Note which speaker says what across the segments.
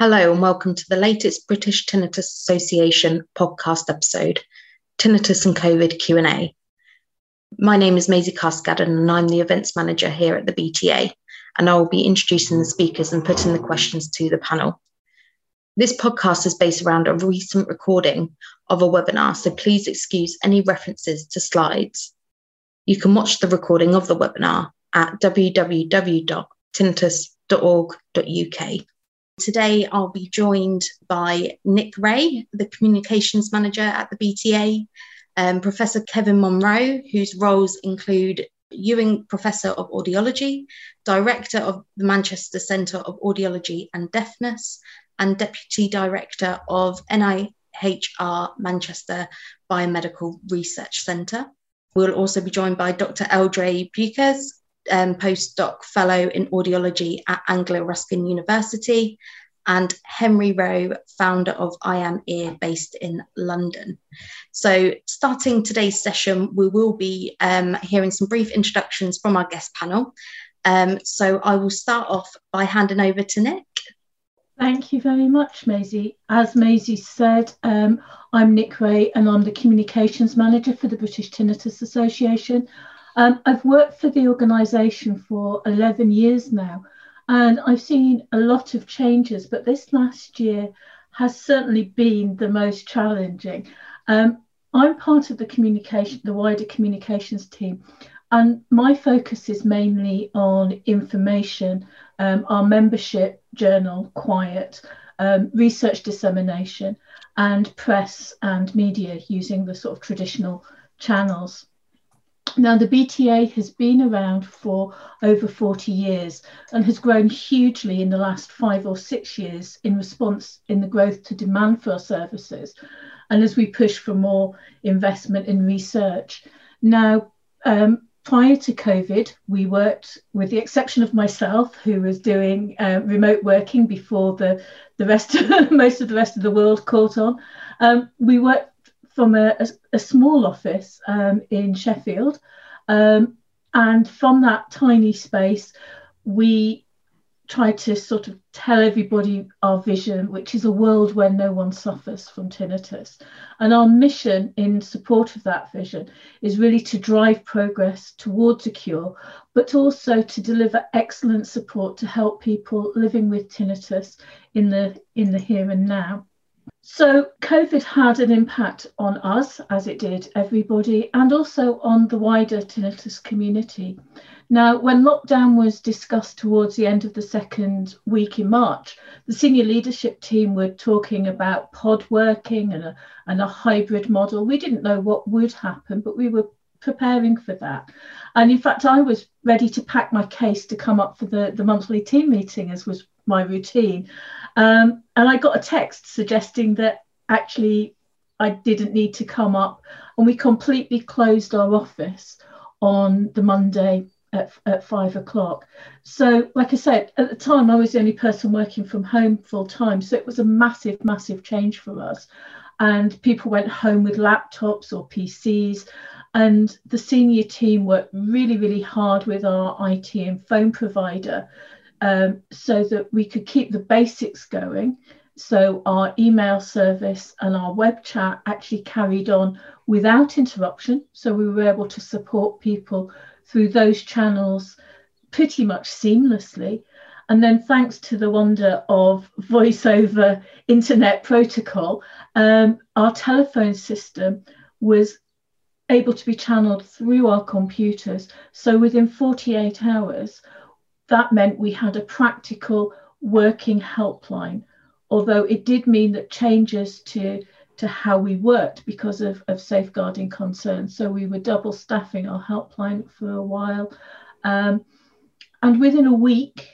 Speaker 1: Hello and welcome to the latest British Tinnitus Association podcast episode, Tinnitus and COVID Q&A. My name is Maisie Cascadden and I'm the events manager here at the BTA and I will be introducing the speakers and putting the questions to the panel. This podcast is based around a recent recording of a webinar, so please excuse any references to slides. You can watch the recording of the webinar at www.tinnitus.org.uk. Today, I'll be joined by Nick Ray, the Communications Manager at the BTA, um, Professor Kevin Munro, whose roles include Ewing Professor of Audiology, Director of the Manchester Centre of Audiology and Deafness, and Deputy Director of NIHR Manchester Biomedical Research Centre. We'll also be joined by Dr. Eldre Beukes, um, postdoc fellow in audiology at Anglia Ruskin University, and Henry Rowe, founder of I Am Ear, based in London. So, starting today's session, we will be um, hearing some brief introductions from our guest panel. Um, so, I will start off by handing over to Nick.
Speaker 2: Thank you very much, Maisie. As Maisie said, um, I'm Nick Ray and I'm the Communications Manager for the British Tinnitus Association. Um, I've worked for the organisation for 11 years now, and I've seen a lot of changes, but this last year has certainly been the most challenging. Um, I'm part of the communication, the wider communications team, and my focus is mainly on information, um, our membership journal, Quiet, um, research dissemination, and press and media using the sort of traditional channels. Now, the BTA has been around for over 40 years and has grown hugely in the last five or six years in response in the growth to demand for our services and as we push for more investment in research. Now, um, prior to COVID, we worked, with the exception of myself, who was doing uh, remote working before the, the rest, of, most of the rest of the world caught on. Um, we worked from a, a, a small office um, in Sheffield. Um, and from that tiny space, we tried to sort of tell everybody our vision, which is a world where no one suffers from tinnitus. And our mission in support of that vision is really to drive progress towards a cure, but also to deliver excellent support to help people living with tinnitus in the in the here and now. So, COVID had an impact on us, as it did everybody, and also on the wider tinnitus community. Now, when lockdown was discussed towards the end of the second week in March, the senior leadership team were talking about pod working and a, and a hybrid model. We didn't know what would happen, but we were preparing for that. And in fact, I was ready to pack my case to come up for the, the monthly team meeting, as was my routine. Um, and I got a text suggesting that actually I didn't need to come up. And we completely closed our office on the Monday at, at five o'clock. So, like I said, at the time, I was the only person working from home full time. So, it was a massive, massive change for us. And people went home with laptops or PCs. And the senior team worked really, really hard with our IT and phone provider um, so that we could keep the basics going. So our email service and our web chat actually carried on without interruption. So we were able to support people through those channels pretty much seamlessly. And then, thanks to the wonder of voice over internet protocol, um, our telephone system was able to be channeled through our computers. So within 48 hours, that meant we had a practical working helpline, although it did mean that changes to, to how we worked because of, of safeguarding concerns. So we were double staffing our helpline for a while. Um, and within a week,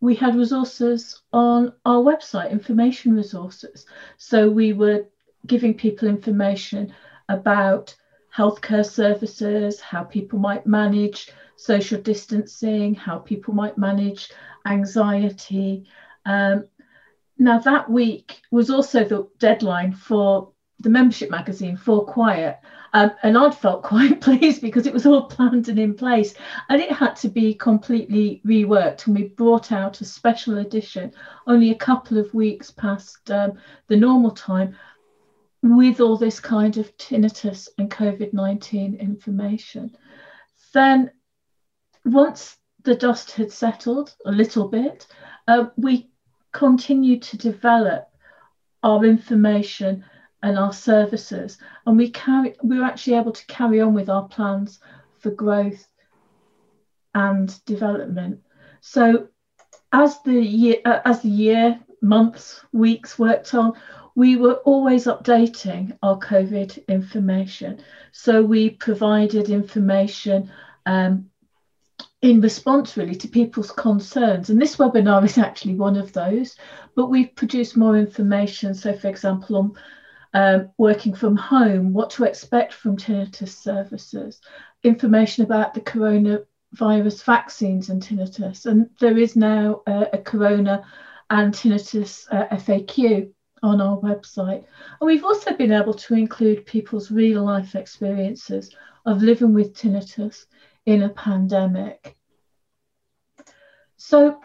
Speaker 2: we had resources on our website, information resources. So we were giving people information about healthcare services, how people might manage social distancing, how people might manage anxiety. Um, now, that week was also the deadline for the membership magazine for quiet um, and i'd felt quite pleased because it was all planned and in place and it had to be completely reworked and we brought out a special edition only a couple of weeks past um, the normal time with all this kind of tinnitus and covid-19 information then once the dust had settled a little bit uh, we continued to develop our information and our services. And we carry we were actually able to carry on with our plans for growth and development. So as the year uh, as the year, months, weeks worked on, we were always updating our COVID information. So we provided information um, in response really to people's concerns. And this webinar is actually one of those, but we've produced more information. So for example, on um, working from home, what to expect from tinnitus services, information about the coronavirus vaccines and tinnitus. And there is now a, a corona and tinnitus uh, FAQ on our website. And we've also been able to include people's real life experiences of living with tinnitus in a pandemic. So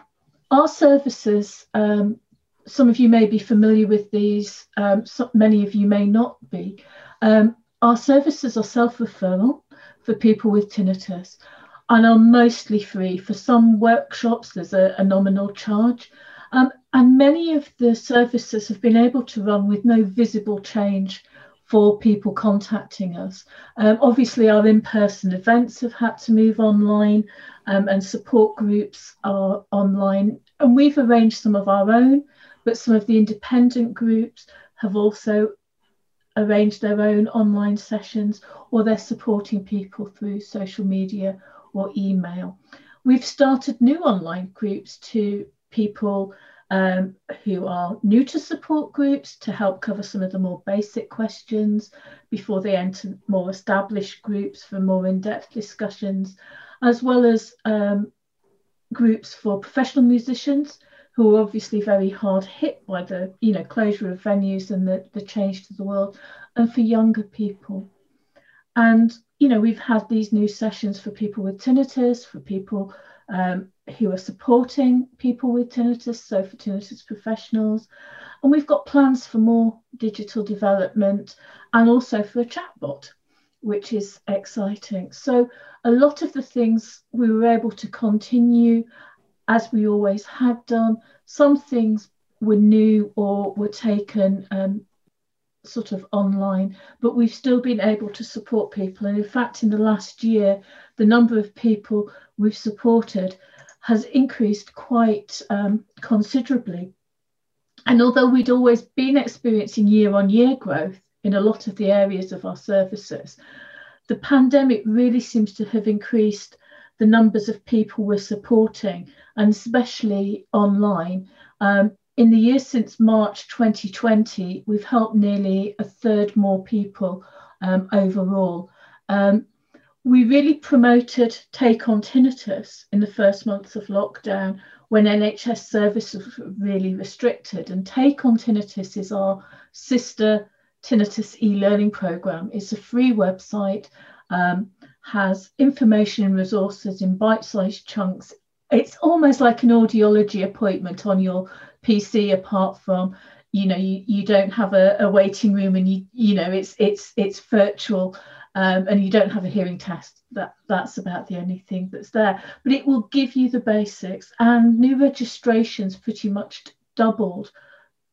Speaker 2: our services um, some of you may be familiar with these, um, so many of you may not be. Um, our services are self referral for people with tinnitus and are mostly free. For some workshops, there's a, a nominal charge. Um, and many of the services have been able to run with no visible change for people contacting us. Um, obviously, our in person events have had to move online um, and support groups are online. And we've arranged some of our own but some of the independent groups have also arranged their own online sessions or they're supporting people through social media or email. We've started new online groups to people um, who are new to support groups to help cover some of the more basic questions before they enter more established groups for more in-depth discussions, as well as um, groups for professional musicians who are obviously very hard hit by the you know closure of venues and the, the change to the world and for younger people. And you know we've had these new sessions for people with tinnitus for people um, who are supporting people with tinnitus so for tinnitus professionals and we've got plans for more digital development and also for a chatbot which is exciting so a lot of the things we were able to continue as we always had done. Some things were new or were taken um, sort of online, but we've still been able to support people. And in fact, in the last year, the number of people we've supported has increased quite um, considerably. And although we'd always been experiencing year on year growth in a lot of the areas of our services, the pandemic really seems to have increased the numbers of people we're supporting, and especially online. Um, in the year since March 2020, we've helped nearly a third more people um, overall. Um, we really promoted Take on Tinnitus in the first months of lockdown when NHS services were really restricted. And Take on Tinnitus is our sister tinnitus e-learning program. It's a free website. Um, has information and resources in bite-sized chunks. It's almost like an audiology appointment on your PC, apart from you know you, you don't have a, a waiting room and you you know it's it's it's virtual um, and you don't have a hearing test that that's about the only thing that's there but it will give you the basics and new registrations pretty much doubled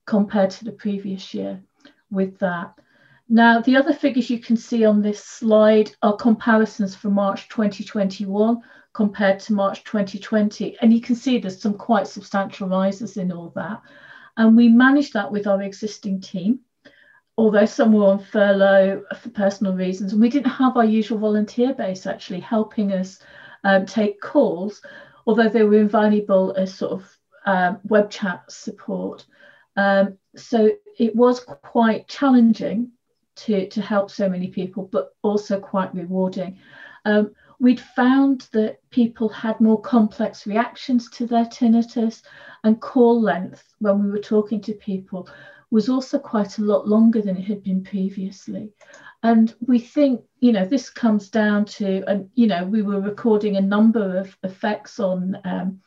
Speaker 2: compared to the previous year with that now, the other figures you can see on this slide are comparisons for March 2021 compared to March 2020. And you can see there's some quite substantial rises in all that. And we managed that with our existing team, although some were on furlough for personal reasons. And we didn't have our usual volunteer base actually helping us um, take calls, although they were invaluable as sort of um, web chat support. Um, so it was quite challenging to, to help so many people, but also quite rewarding. Um, we'd found that people had more complex reactions to their tinnitus and call length when we were talking to people was also quite a lot longer than it had been previously. And we think, you know, this comes down to, and, you know, we were recording a number of effects on um,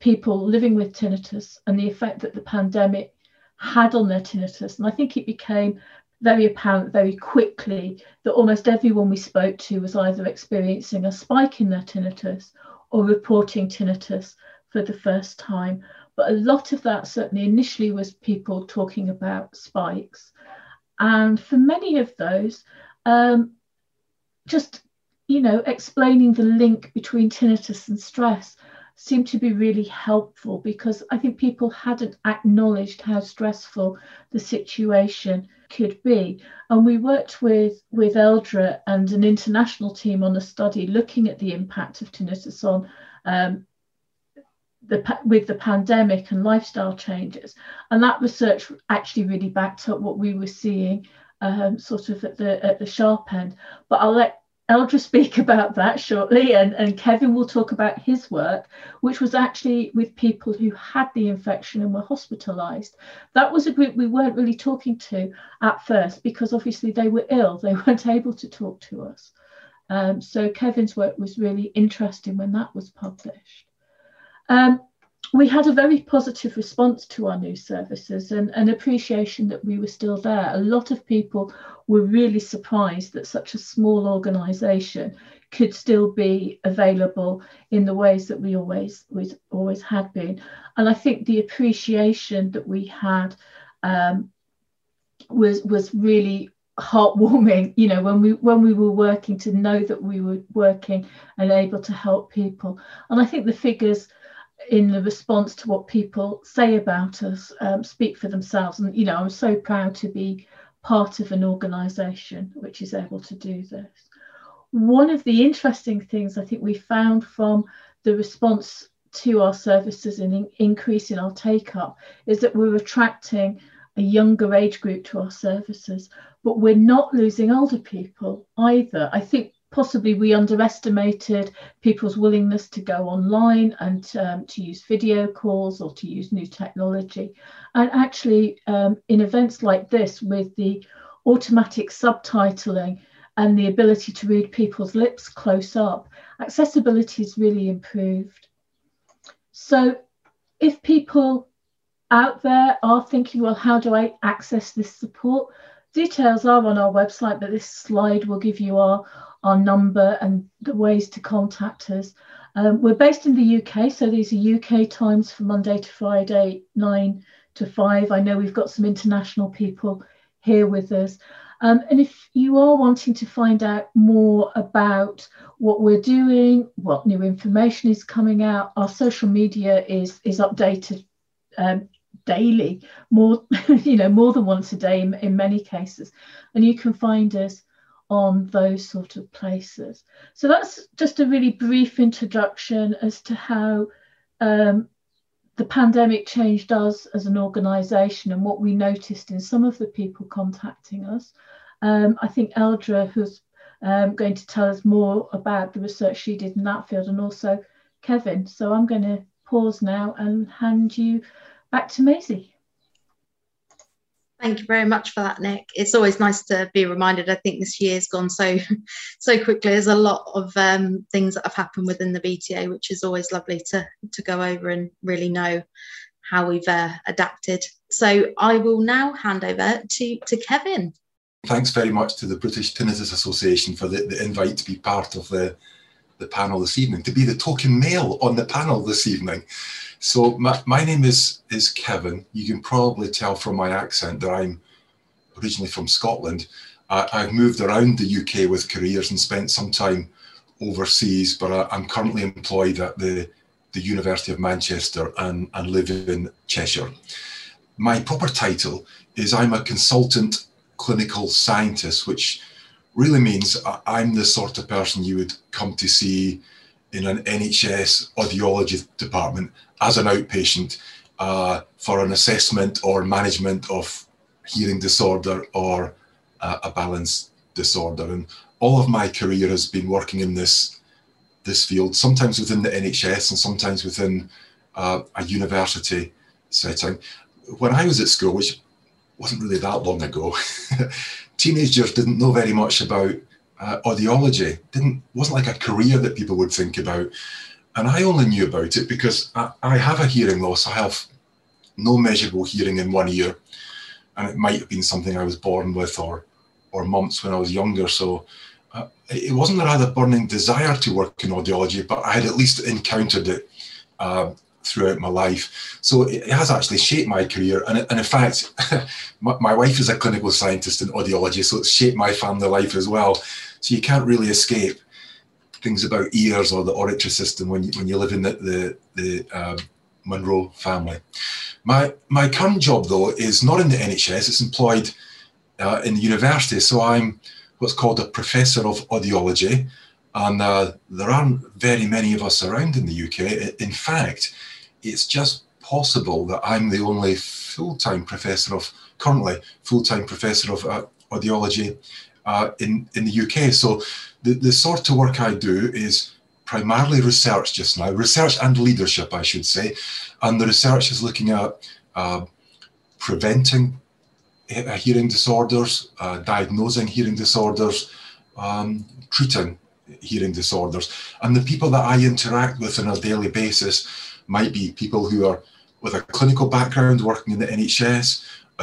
Speaker 2: people living with tinnitus and the effect that the pandemic had on their tinnitus. And I think it became very apparent very quickly that almost everyone we spoke to was either experiencing a spike in their tinnitus or reporting tinnitus for the first time. But a lot of that certainly initially was people talking about spikes. And for many of those, um, just you know, explaining the link between tinnitus and stress seemed to be really helpful because I think people hadn't acknowledged how stressful the situation could be. And we worked with, with Eldré and an international team on a study looking at the impact of tinnitus on um, the, with the pandemic and lifestyle changes. And that research actually really backed up what we were seeing um, sort of at the at the sharp end. But I'll let Eldré speak about that shortly, and, and Kevin will talk about his work, which was actually with people who had the infection and were hospitalized. That was a group we weren't really talking to at first because obviously they were ill, they weren't able to talk to us. Um, so Kevin's work was really interesting when that was published. Um, we had a very positive response to our new services and an appreciation that we were still there. A lot of people were really surprised that such a small organisation could still be available in the ways that we always, always, always had been. And I think the appreciation that we had um, was was really heartwarming you know when we when we were working to know that we were working and able to help people and i think the figures in the response to what people say about us um, speak for themselves. And, you know, I'm so proud to be part of an organisation which is able to do this. One of the interesting things I think we found from the response to our services and in increasing our take up is that we're attracting a younger age group to our services, but we're not losing older people either. I think possibly we underestimated people's willingness to go online and um, to use video calls or to use new technology. And actually, um, in events like this, with the automatic subtitling and the ability to read people's lips close up, accessibility is really improved. So, if people out there are thinking, well, how do I access this support? Details are on our website, but this slide will give you our, our number and the ways to contact us. Um, we're based in the UK, so these are UK times for Monday to Friday, 9 to 5. I know we've got some international people here with us. Um, and if you are wanting to find out more about what we're doing, what new information is coming out, our social media is, is updated um, daily, more, you know, more than once a day in, in many cases. And you can find us on those sort of places. So that's just a really brief introduction as to how um, the pandemic changed us as an organisation and what we noticed in some of the people contacting us. Um, I think Eldré, who's um, going to tell us more about the research she did in that field, and also Kevin. So I'm going to pause now and hand you back to Maisie.
Speaker 1: Thank you very much for that, Nick. It's always nice to be reminded. I think this year's gone so so quickly. There's a lot of um, things that have happened within the BTA, which is always lovely to to go over and really know how we've uh, adapted. So I will now hand over to to Kevin.
Speaker 3: Thanks very much to the British Tinnitus Association for the, the invite to be part of the the panel this evening, to be the token male on the panel this evening. So my, my name is is Kevin. You can probably tell from my accent that I'm originally from Scotland. Uh, I've moved around the UK with careers and spent some time overseas, but I, am currently employed at the, the University of Manchester and, and live in Cheshire. My proper title is I'm a consultant clinical scientist, which really means I'm the sort of person you would come to see in an NHS audiology department as an outpatient uh, for an assessment or management of hearing disorder or uh, a balance disorder. And all of my career has been working in this this field, sometimes within the NHS and sometimes within uh, a university setting. When I was at school, which wasn't really that long ago. Teenagers didn't know very much about uh, audiology. Didn't wasn't like a career that people would think about. And I only knew about it because I, I have a hearing loss. I have no measurable hearing in one ear, and it might have been something I was born with or or mumps when I was younger. So uh, it wasn't that I had a burning desire to work in audiology, but I had at least encountered it uh, throughout my life. So it has actually shaped my career. And, and in fact, my, my, wife is a clinical scientist in audiology, so it's shaped my family life as well. So you can't really escape things about ears or the auditory system when you, when you live in the, the, the um, Munro family. My, my current job, though, is not in the NHS, it's employed uh, in the university. So I'm what's called a professor of audiology. And uh, there aren't very many of us around in the UK. In fact, it's just possible that I'm the only full-time professor of currently full-time professor of uh, audiology uh, in in the UK. So the the sort of work I do is primarily research just now, research and leadership, I should say, and the research is looking at uh, preventing hearing disorders, uh, diagnosing hearing disorders, um, treating hearing disorders. And the people that I interact with on a daily basis might be people who are with a clinical background working in the NHS,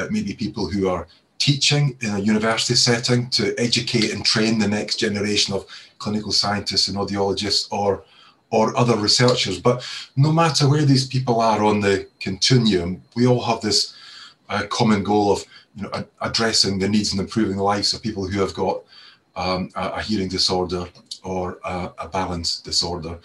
Speaker 3: it may be people who are teaching in a university setting to educate and train the next generation of clinical scientists and audiologists or or other researchers. But no matter where these people are on the continuum, we all have this uh, common goal of you know, addressing the needs and improving the lives of people who have got um, a, a, hearing disorder or a, a balance disorder.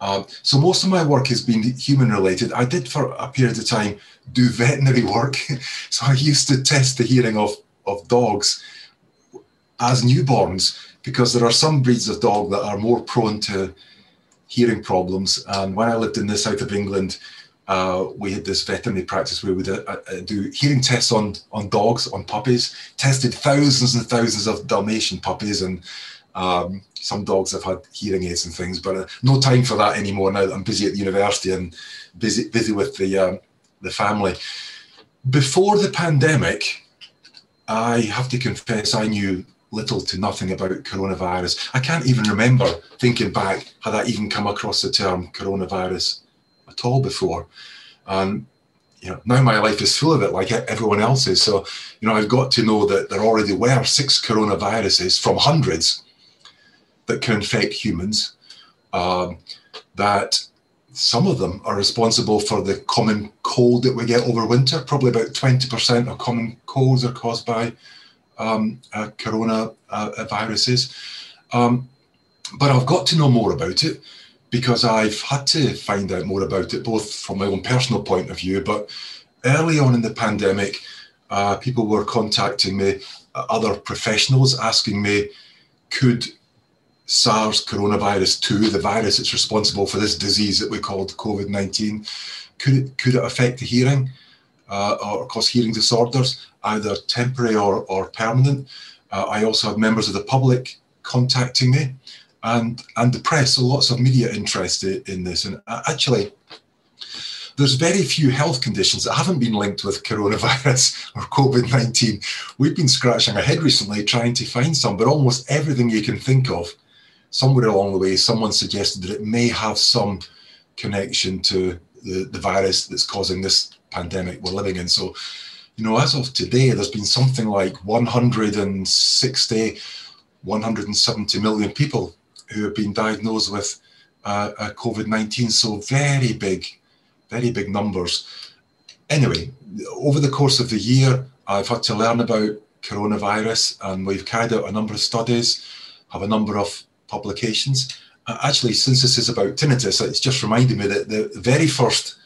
Speaker 3: Uh, so most of my work has been human related. I did for a period of time do veterinary work. so I used to test the hearing of, of dogs as newborns because there are some breeds of dog that are more prone to hearing problems. And when I lived in the south of England, uh, we had this veterinary practice where we would uh, uh, do hearing tests on on dogs, on puppies, tested thousands and thousands of Dalmatian puppies, and um, some dogs have had hearing aids and things. But uh, no time for that anymore now that I'm busy at university and busy busy with the um, the family. Before the pandemic, I have to confess I knew little to nothing about coronavirus. I can't even remember thinking back had I even come across the term coronavirus at all before. And you know, now my life is full of it, like everyone else's. So, you know, I've got to know that there already were six coronaviruses from hundreds that can infect humans. Um, that some of them are responsible for the common cold that we get over winter. Probably about 20% of common colds are caused by um, uh, corona uh, viruses. Um, but I've got to know more about it because I've had to find out more about it, both from my own personal point of view, but early on in the pandemic, uh, people were contacting me, uh, other professionals asking me, could SARS coronavirus 2, the virus that's responsible for this disease that we called COVID 19, could it, could it affect the hearing uh, or cause hearing disorders, either temporary or, or permanent? Uh, I also had members of the public contacting me and and the press. So lots of media interest in this. And actually, there's very few health conditions that haven't been linked with coronavirus or COVID 19. We've been scratching our head recently trying to find some, but almost everything you can think of, somewhere along the way, someone suggested that it may have some connection to the, the virus that's causing this pandemic we're living in. So, you know, as of today, there's been something like 160, 170 million people who have been diagnosed with uh, uh, COVID 19. So, very big, very big numbers. Anyway, over the course of the year, I've had to learn about coronavirus and we've carried out a number of studies, have a number of publications. Uh, actually, since this is about tinnitus, it's just reminded me that the very first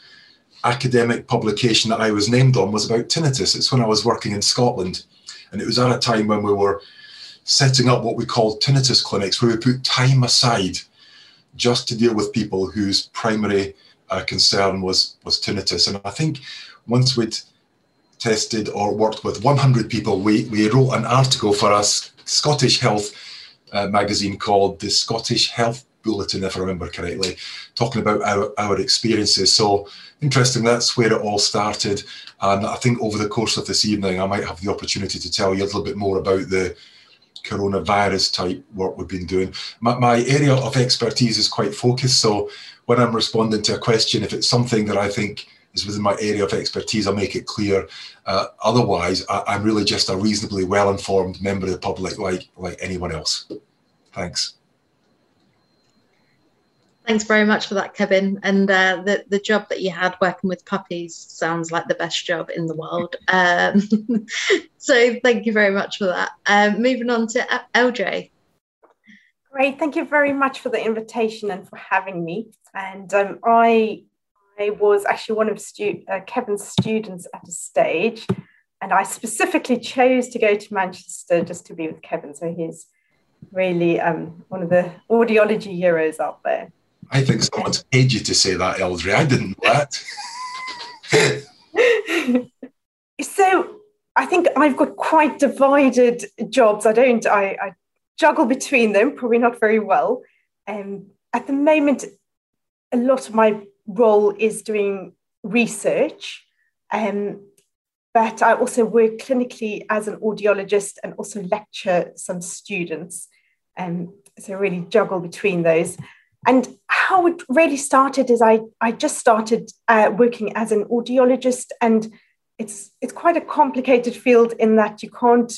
Speaker 3: academic publication that I was named on was about tinnitus. It's when I was working in Scotland. And it was at a time when we were setting up what we call tinnitus clinics, where we put time aside just to deal with people whose primary uh, concern was was tinnitus. And I think once we'd tested or worked with 100 people, we, we wrote an article for us Scottish Health magazine called the Scottish Health bulletin, if I remember correctly, talking about our, our experiences. So interesting, that's where it all started. And I think over the course of this evening, I might have the opportunity to tell you a little bit more about the coronavirus type work we've been doing. My, my area of expertise is quite focused. So when I'm responding to a question, if it's something that I think is within my area of expertise, I'll make it clear. Uh, otherwise, I, am really just a reasonably well-informed member of the public like, like anyone else. Thanks.
Speaker 1: Thanks very much for that, Kevin. And uh, the the job that you had working with puppies sounds like the best job in the world. Um, so thank you very much for that. Um, moving on to LJ.
Speaker 4: Great, thank you very much for the invitation and for having me. And um, I I was actually one of stu- uh, Kevin's students at a stage, and I specifically chose to go to Manchester just to be with Kevin. So he's really um, one of the audiology heroes out there.
Speaker 3: I think someone's paid you to say that, Eldry. I didn't know
Speaker 4: that. so I think I've got quite divided jobs. I don't, I, I juggle between them, probably not very well. Um, at the moment, a lot of my role is doing research. Um, but I also work clinically as an audiologist and also lecture some students. Um, so really juggle between those. And how it really started is I, I just started uh, working as an audiologist, and it's it's quite a complicated field in that you can't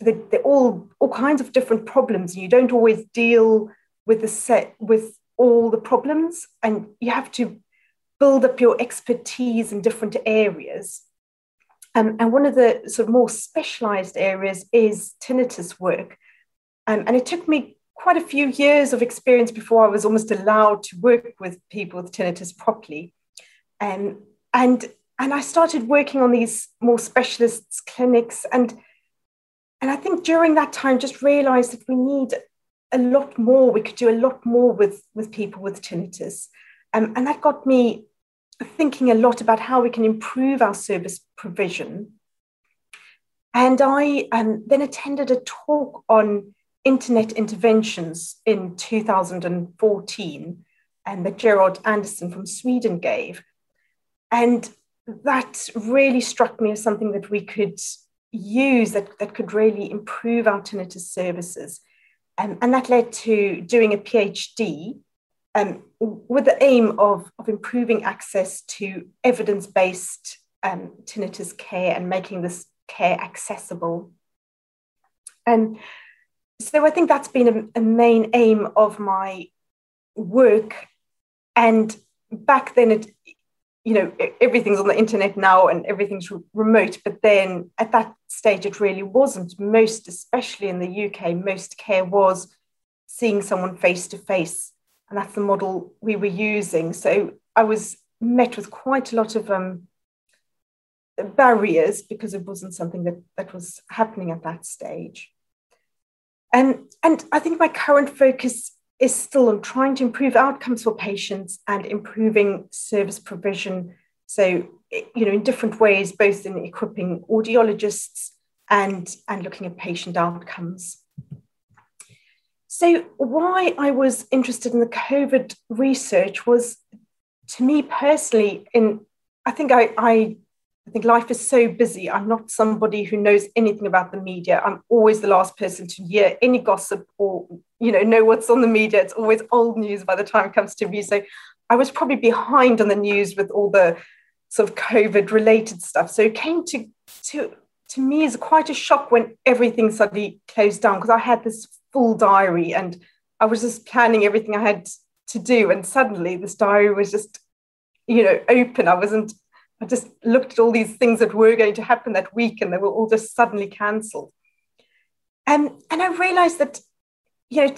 Speaker 4: they're, all all kinds of different problems, you don't always deal with the set with all the problems, and you have to build up your expertise in different areas. Um, and one of the sort of more specialized areas is tinnitus work. Um, and it took me quite a few years of experience before I was almost allowed to work with people with tinnitus properly. Um, and, and I started working on these more specialists clinics. And, and I think during that time, just realized that we need a lot more. We could do a lot more with, with people with tinnitus. Um, and that got me thinking a lot about how we can improve our service provision. And I um, then attended a talk on internet interventions in 2014 and that Gerhard Andersson from Sweden gave. And that really struck me as something that we could use that, that could really improve our tinnitus services. Um, and that led to doing a PhD um, with the aim of, of improving access to evidence based um, tinnitus care and making this care accessible. And so I think that's been a, a main aim of my work. And back then, it, you know, everything's on the internet now and everything's remote. But then at that stage, it really wasn't. Most, especially in the UK, most care was seeing someone face to face and that's the model we were using. So I was met with quite a lot of um, barriers because it wasn't something that, that was happening at that stage. And, and I think my current focus is still on trying to improve outcomes for patients and improving service provision. So, you know, in different ways, both in equipping audiologists and, and looking at patient outcomes. So, why I was interested in the COVID research was, to me personally, in I think I, I, I think life is so busy. I'm not somebody who knows anything about the media. I'm always the last person to hear any gossip or you know know what's on the media. It's always old news by the time it comes to me. So, I was probably behind on the news with all the sort of COVID related stuff. So it came to to to me as quite a shock when everything suddenly closed down because I had this full diary and I was just planning everything I had to do. And suddenly this diary was just, you know, open. I wasn't, I just looked at all these things that were going to happen that week and they were all just suddenly cancelled. And, and I realized that, you know,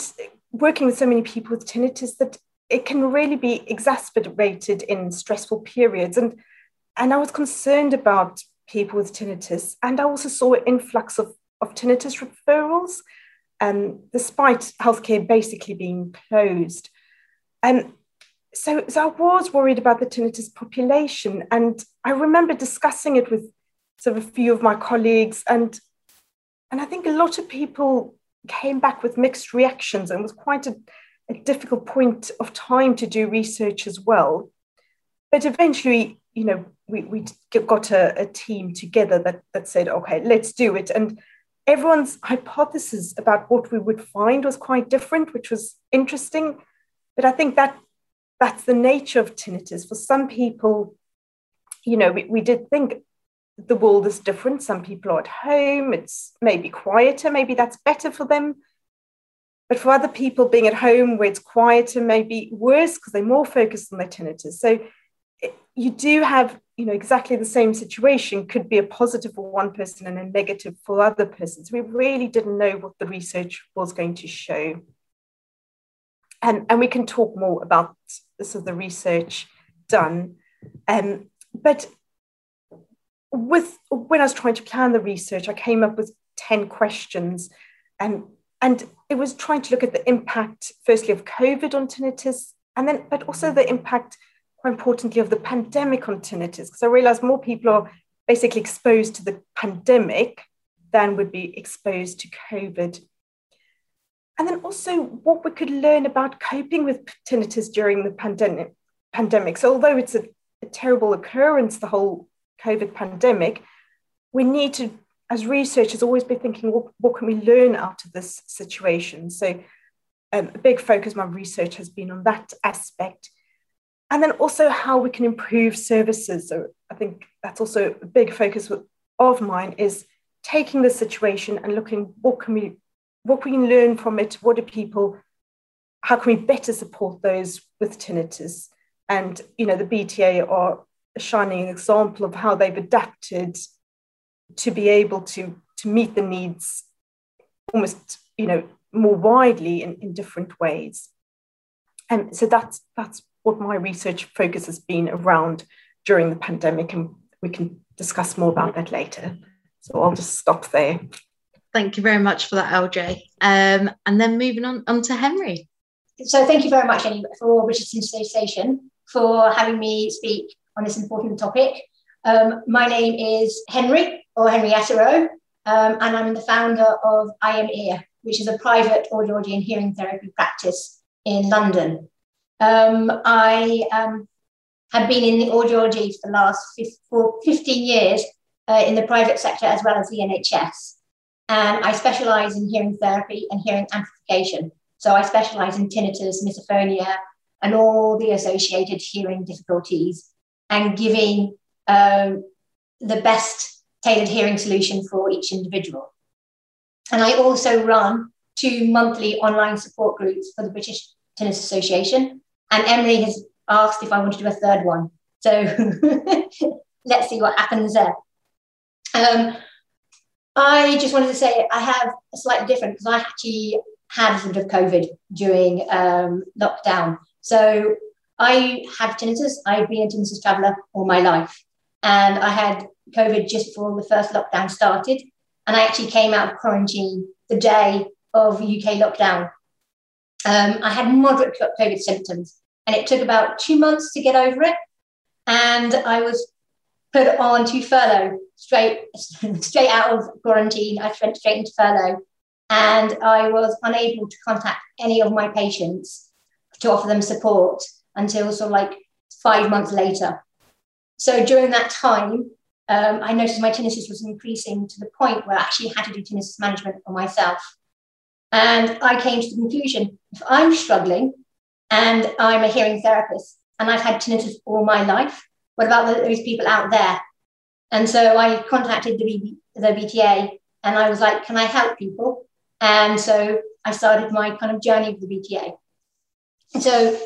Speaker 4: working with so many people with tinnitus, that it can really be exacerbated in stressful periods. And, and I was concerned about people with tinnitus. And I also saw an influx of, of tinnitus referrals um, despite healthcare basically being closed. And so, so I was worried about the tinnitus population. And I remember discussing it with sort of a few of my colleagues. And, and I think a lot of people came back with mixed reactions and was quite a a difficult point of time to do research as well. But eventually, you know, we, we got a, a team together that, that said, okay, let's do it. And everyone's hypothesis about what we would find was quite different, which was interesting. But I think that that's the nature of tinnitus. For some people, you know, we, we did think the world is different. Some people are at home, it's maybe quieter, maybe that's better for them. But for other people, being at home where it's quieter may be worse because they're more focused on their tinnitus. So it, you do have, you know, exactly the same situation could be a positive for one person and a negative for other persons. We really didn't know what the research was going to show. And, and we can talk more about this of the research done. Um, but with when I was trying to plan the research, I came up with 10 questions. and and it was trying to look at the impact, firstly, of COVID on tinnitus, and then, but also the impact, quite importantly, of the pandemic on tinnitus. Because I realized more people are basically exposed to the pandemic than would be exposed to COVID. And then also what we could learn about coping with tinnitus during the pandemic. pandemic. So although it's a, a terrible occurrence, the whole COVID pandemic, we need to, as researchers, always be thinking, well, what can we learn out of this situation? So um, a big focus my research has been on that aspect. And then also how we can improve services. So I think that's also a big focus of mine is taking the situation and looking what can we what can we learn from it? What do people, how can we better support those with tinnitus? And you know, the BTA are a shining example of how they've adapted to be able to, to meet the needs almost you know more widely in, in different ways and so that's that's what my research focus has been around during the pandemic and we can discuss more about that later so i'll just stop there
Speaker 1: thank you very much for that lj um, and then moving on, on to henry
Speaker 5: so thank you very much for richardson station for having me speak on this important topic. Um, my name is Henry or Henrietta Rowe, um, and I'm the founder of I Am Ear, which is a private audiology and hearing therapy practice in London. Um, I um, have been in the audiology for the last 15 years uh, in the private sector as well as the NHS. And I specialize in hearing therapy and hearing amplification. So I specialize in tinnitus, misophonia, and all the associated hearing difficulties and giving um, the best tailored hearing solution for each individual. And I also run two monthly online support groups for the British Tinnitus Association. And Emily has asked if I want to do a third one. So let's see what happens there. Um, I just wanted to say I have a slightly different because I actually had a sort of COVID during um, lockdown. So I have tinnitus. I've been a tinnitus traveller all my life. And I had COVID just before the first lockdown started. And I actually came out of quarantine the day of UK lockdown. Um, I had moderate COVID symptoms, and it took about two months to get over it. And I was put on to furlough straight, straight out of quarantine. I went straight into furlough, and I was unable to contact any of my patients to offer them support until sort of like five months later. So during that time, um, I noticed my tinnitus was increasing to the point where I actually had to do tinnitus management for myself. And I came to the conclusion if I'm struggling and I'm a hearing therapist and I've had tinnitus all my life, what about those people out there? And so I contacted the, B- the BTA and I was like, can I help people? And so I started my kind of journey with the BTA. So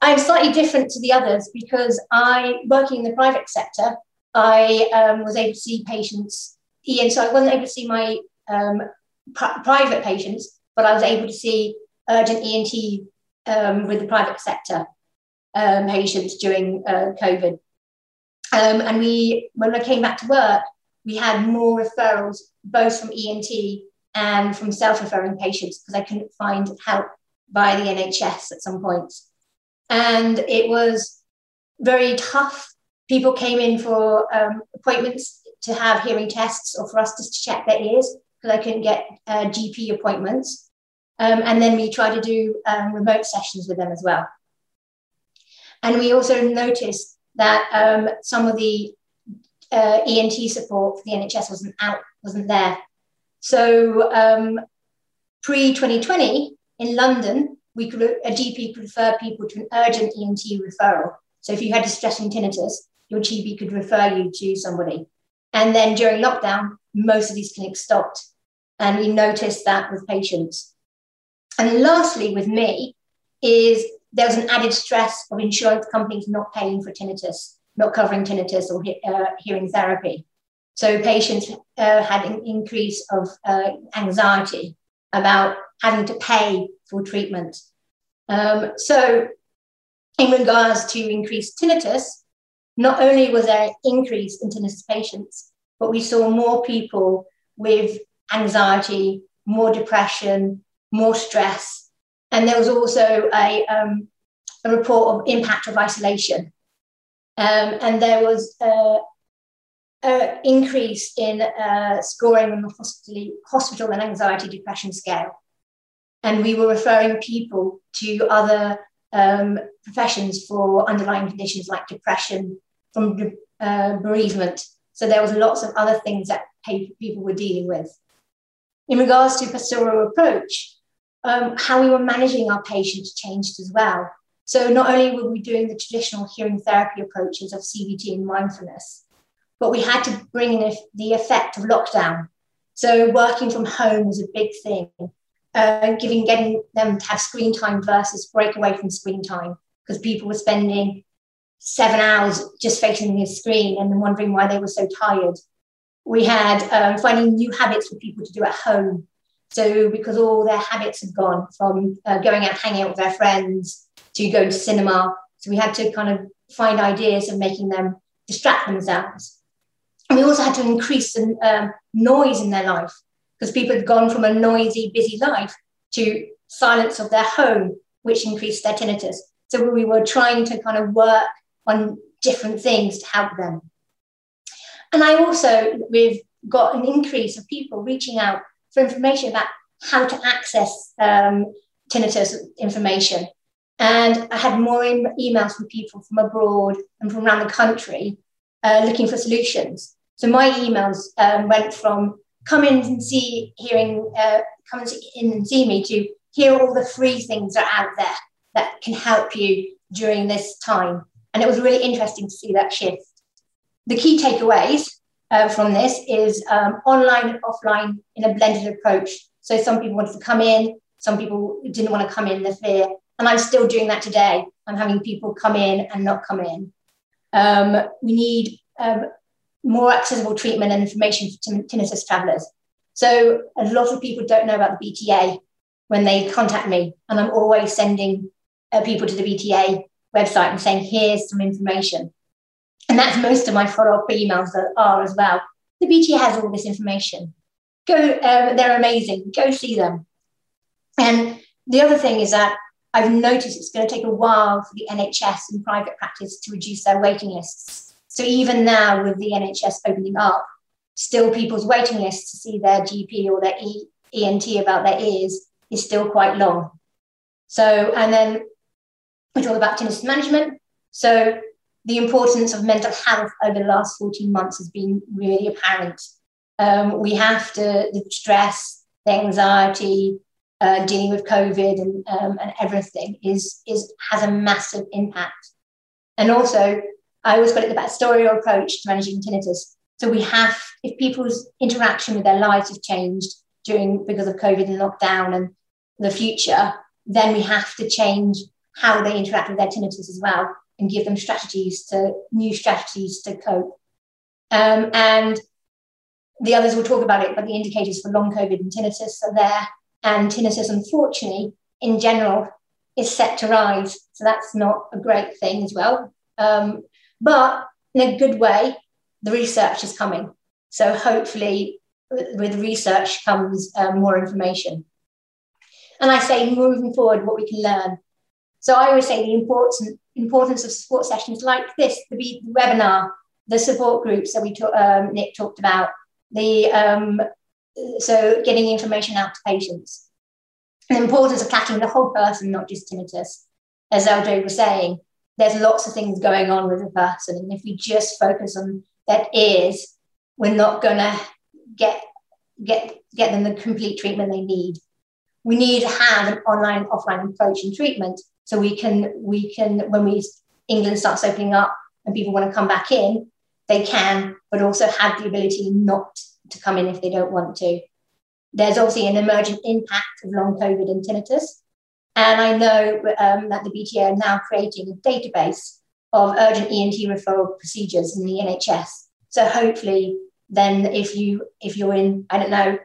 Speaker 5: I'm slightly different to the others because I, working in the private sector, I um, was able to see patients, and so I wasn't able to see my um, pr- private patients, but I was able to see urgent ENT um, with the private sector um, patients during uh, COVID. Um, and we, when I came back to work, we had more referrals, both from ENT and from self-referring patients, because I couldn't find help by the NHS at some points and it was very tough. People came in for um, appointments to have hearing tests or for us just to check their ears because I couldn't get uh, GP appointments. Um, and then we try to do um, remote sessions with them as well. And we also noticed that um, some of the uh, ENT support for the NHS wasn't out, wasn't there. So um, pre 2020 in London, we could a GP could refer people to an urgent ENT referral. So if you had distressing tinnitus, your GP could refer you to somebody. And then during lockdown, most of these clinics stopped. And we noticed that with patients. And lastly, with me, is there was an added stress of insurance companies not paying for tinnitus, not covering tinnitus or uh, hearing therapy. So patients uh, had an increase of uh, anxiety about having to pay for treatment. Um, so, in regards to increased tinnitus, not only was there an increase in tinnitus patients, but we saw more people with anxiety, more depression, more stress. And there was also a, um, a report of impact of isolation. Um, and there was an increase in uh, scoring on the hospital, and anxiety depression scale. And we were referring people to other um, professions for underlying conditions like depression, from uh, bereavement. So there was lots of other things that people were dealing with. In regards to pastoral approach, um, how we were managing our patients changed as well. So not only were we doing the traditional hearing therapy approaches of CBT and mindfulness, but we had to bring in the effect of lockdown. So working from home was a big thing, uh, giving getting them to have screen time versus break away from screen time because people were spending seven hours just facing the screen and then wondering why they were so tired. We had um, finding new habits for people to do at home. So because all their habits have gone from uh, going out hanging out with their friends to going to cinema, so we had to kind of find ideas of making them distract themselves. And we also had to increase the um, noise in their life because people had gone from a noisy, busy life to silence of their home, which increased their tinnitus. So we were trying to kind of work on different things to help them. And I also, we've got an increase of people reaching out for information about how to access um, tinnitus information. And I had more emails from people from abroad and from around the country uh, looking for solutions. So my emails um, went from come in and see, hearing, uh, come in and see me to hear all the free things that are out there that can help you during this time. And it was really interesting to see that shift. The key takeaways uh, from this is um, online and offline in a blended approach. So some people wanted to come in, some people didn't want to come in, the fear. And I'm still doing that today. I'm having people come in and not come in. Um, we need um, more accessible treatment and information for tinnitus travellers. So a lot of people don't know about the BTA when they contact me, and I'm always sending uh, people to the BTA website and saying, here's some information. And that's most of my follow up emails that are as well. The BT has all this information. Go, uh, they're amazing. Go see them. And the other thing is that I've noticed it's going to take a while for the NHS and private practice to reduce their waiting lists. So even now, with the NHS opening up, still people's waiting lists to see their GP or their e- ENT about their ears is still quite long. So, and then we talk about tinnitus management. So the importance of mental health over the last 14 months has been really apparent. Um, we have to, the stress, the anxiety, uh, dealing with COVID and, um, and everything is, is, has a massive impact. And also, I always call it the pastoral approach to managing tinnitus. So we have, if people's interaction with their lives have changed during because of COVID and lockdown and the future, then we have to change how they interact with their tinnitus as well and give them strategies to new strategies to cope. Um, and the others will talk about it, but the indicators for long COVID and tinnitus are there. And tinnitus, unfortunately, in general, is set to rise. So that's not a great thing as well. Um, but in a good way, the research is coming. So hopefully, with research comes um, more information. And I say, moving forward, what we can learn so I always say the importance importance of support sessions like this, the, webinar, the support groups that we talk, um, Nick talked about, the um, so getting information out to patients. the importance of tackling the whole person, not just tinnitus. As Eldré was saying, there's lots of things going on with a person. And if we just focus on their ears, we're not going to get, get, get them the complete treatment they need. We need to have an online, offline approach in treatment so we can, we can when we England starts opening up and people want to come back in, they can, but also have the ability not to come in if they don't want to. There's obviously an emergent impact of long COVID and tinnitus. And I know um, that the BTA are now creating a database of urgent ENT referral procedures in the NHS. So hopefully, then if you if you're in I don't know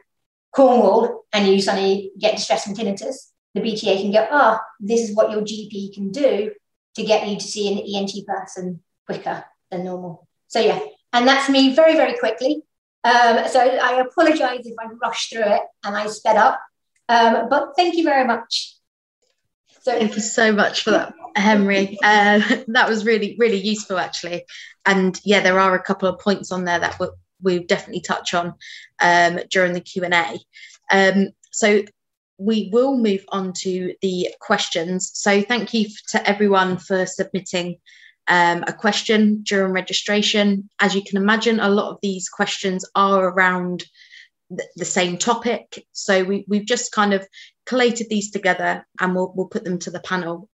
Speaker 5: Cornwall and you suddenly get distress from tinnitus, the BTA can go, ah, oh, this is what your GP can do to get you to see an ENT person quicker than normal. So yeah, and that's me very very quickly. Um, so I apologise if I rushed through it and I sped up, um, but thank you very much.
Speaker 1: So, thank you so much for that, Henry. Uh, that was really really useful actually, and yeah, there are a couple of points on there that we we definitely touch on um, during the Q and A. Um, so we will move on to the questions. So thank you to everyone for submitting um, a question during registration. As you can imagine, a lot of these questions are around th- the same topic. So we, we've just kind of collated these together and we'll, we'll put them to the panel.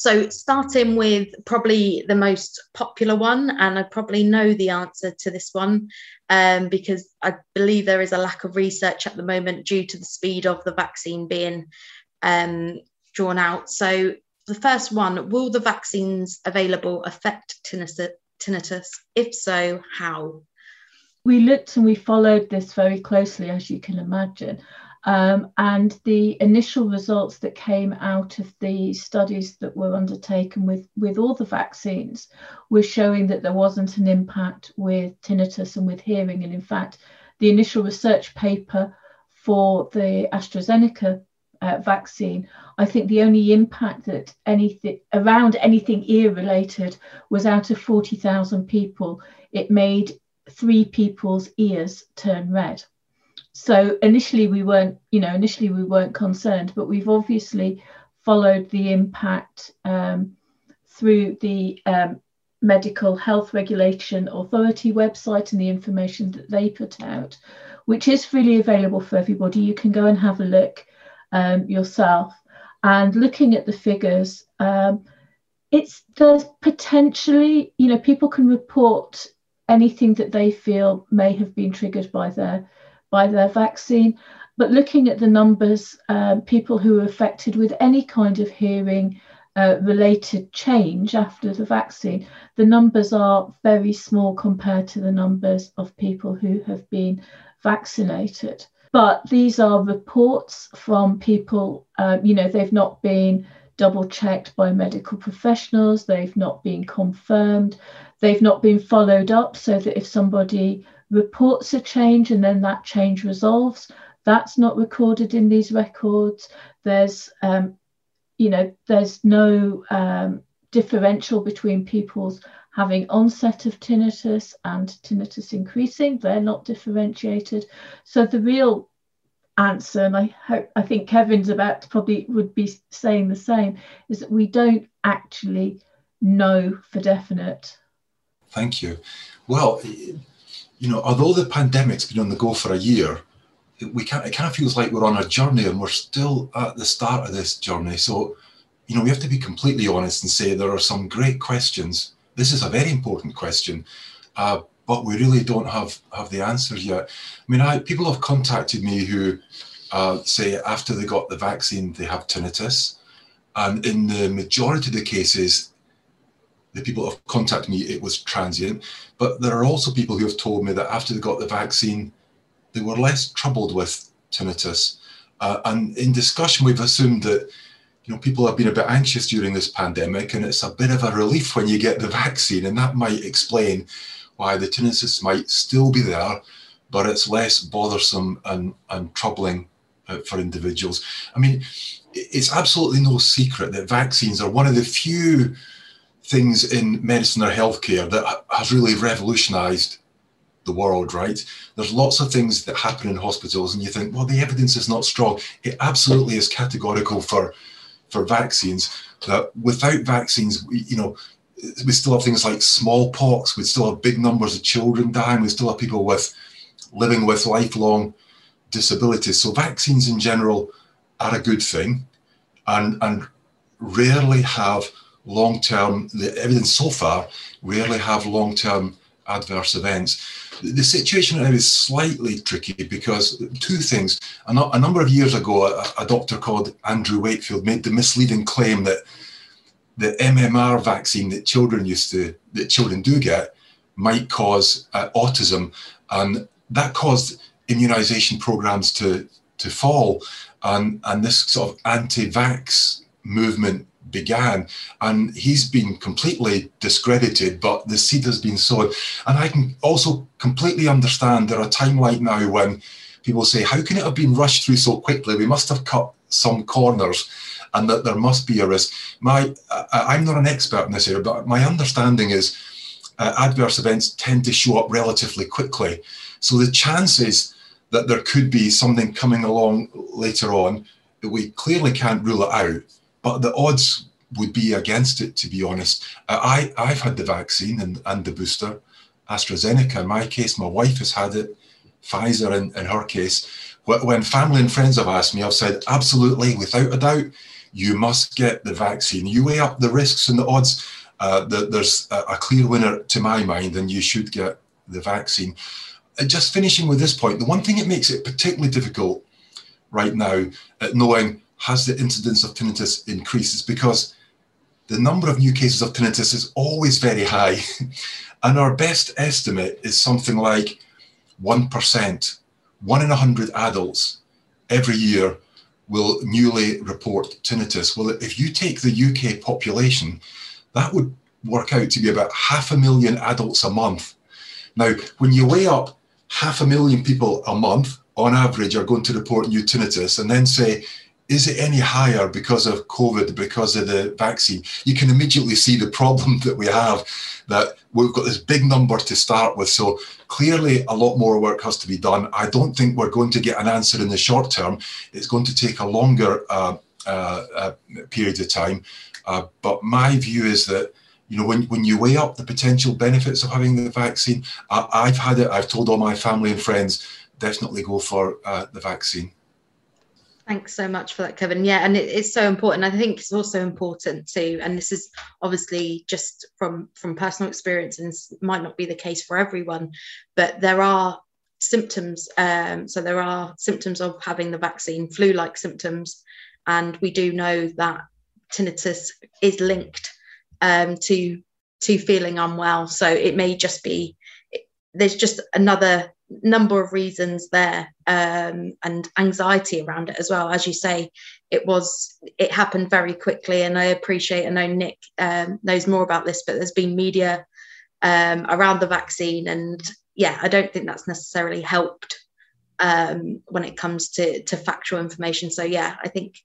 Speaker 1: So, starting with probably the most popular one, and I probably know the answer to this one um, because I believe there is a lack of research at the moment due to the speed of the vaccine being um, drawn out. So, the first one Will the vaccines available affect tinnitus? If so, how?
Speaker 2: We looked and we followed this very closely, as you can imagine. Um, and the initial results that came out of the studies that were undertaken with, with all the vaccines were showing that there wasn't an impact with tinnitus and with hearing. And in fact, the initial research paper for the AstraZeneca uh, vaccine, I think the only impact that anything around anything ear related was out of 40,000 people, it made three people's ears turn red so initially we weren't you know initially we weren't concerned but we've obviously followed the impact um, through the um, medical health regulation authority website and the information that they put out which is freely available for everybody. You can go and have a look um, yourself. And looking at the figures um, it's there's potentially you know people can report anything that they feel may have been triggered by their by their vaccine. But looking at the numbers, uh, people who are affected with any kind of hearing uh, related change after the vaccine, the numbers are very small compared to the numbers of people who have been vaccinated. But these are reports from people, uh, you know, they've not been double checked by medical professionals, they've not been confirmed, they've not been followed up so that if somebody reports a change and then that change resolves. That's not recorded in these records. There's, um, you know, there's no um, differential between people's having onset of tinnitus and tinnitus increasing. They're not differentiated. So the real answer, and I hope I think Kevin's about to probably would be saying the same, is that we don't actually know for definite.
Speaker 3: Thank you. Well, you know, although the pandemic's been on the go for a year, we can't, it kind of feels like we're on a journey and we're still at the start of this journey. So, you know, we have to be completely honest and say there are some great questions. This is a very important question, uh, but we really don't have, have the answers yet. I mean, I, people have contacted me who uh, say after they got the vaccine, they have tinnitus. And in the majority of the cases, the people have contacted me, it was transient. But there are also people who have told me that after they got the vaccine, they were less troubled with tinnitus. Uh, and in discussion, we've assumed that you know people have been a bit anxious during this pandemic, and it's a bit of a relief when you get the vaccine, and that might explain why the tinnitus might still be there, but it's less bothersome and, and troubling uh, for individuals. I mean, it's absolutely no secret that vaccines are one of the few things in medicine or healthcare that has really revolutionized the world, right? There's lots of things that happen in hospitals, and you think, well, the evidence is not strong. It absolutely is categorical for for vaccines. That without vaccines, we, you know, we still have things like smallpox. We still have big numbers of children dying. We still have people with living with lifelong disabilities. So vaccines in general are a good thing, and and rarely have long term. The evidence so far rarely have long term adverse events. The situation now is slightly tricky because two things. A, number of years ago, a, a, doctor called Andrew Wakefield made the misleading claim that the MMR vaccine that children used to, that children do get, might cause uh, autism, and that caused immunization programs to to fall, and and this sort of anti-vax movement began. And he's been completely discredited, but the seed has been sown. And I can also completely understand there are time like now when people say, How can it have been rushed through so quickly? We must have cut some corners and that there must be a risk. My, I'm not an expert in this area, but my understanding is uh, adverse events tend to show up relatively quickly. So the chances that there could be something coming along later on, we clearly can't rule it out but the odds would be against it, to be honest. Uh, I, I've had the vaccine and, and the booster, AstraZeneca in my case, my wife has had it, Pfizer in, in her case. When family and friends have asked me, I've said, absolutely, without a doubt, you must get the vaccine. You weigh up the risks and the odds. Uh, the, there's a, clear winner to my mind, and you should get the vaccine. Uh, just finishing with this point, the one thing that makes it particularly difficult right now at knowing has the incidence of tinnitus increases because the number of new cases of tinnitus is always very high. and our best estimate is something like 1%, one in 100 adults every year will newly report tinnitus. Well, if you take the UK population, that would work out to be about half a million adults a month. Now, when you weigh up half a million people a month on average are going to report new tinnitus, and then say is it any higher because of COVID, because of the vaccine? You can immediately see the problem that we have that we've got this big number to start with. So clearly, a lot more work has to be done. I don't think we're going to get an answer in the short term. It's going to take a longer uh, uh, uh, period of time. Uh, but my view is that you know, when, when you weigh up the potential benefits of having the vaccine, I, have had it, I've told all my family and friends, definitely go for uh, the vaccine.
Speaker 1: Thanks so much for that, Kevin. Yeah, and it, it's so important. I think it's also important too, and this is obviously just from from personal experience, and might not be the case for everyone, but there are symptoms. Um, so there are symptoms of having the vaccine, flu-like symptoms, and we do know that tinnitus is linked um, to to feeling unwell. So it may just be there's just another number of reasons there um, and anxiety around it as well. As you say it was it happened very quickly and i appreciate i know nick um, knows more about this but there's been media um, around the vaccine and yeah i don't think that's necessarily helped um, when it comes to to factual information. So yeah i think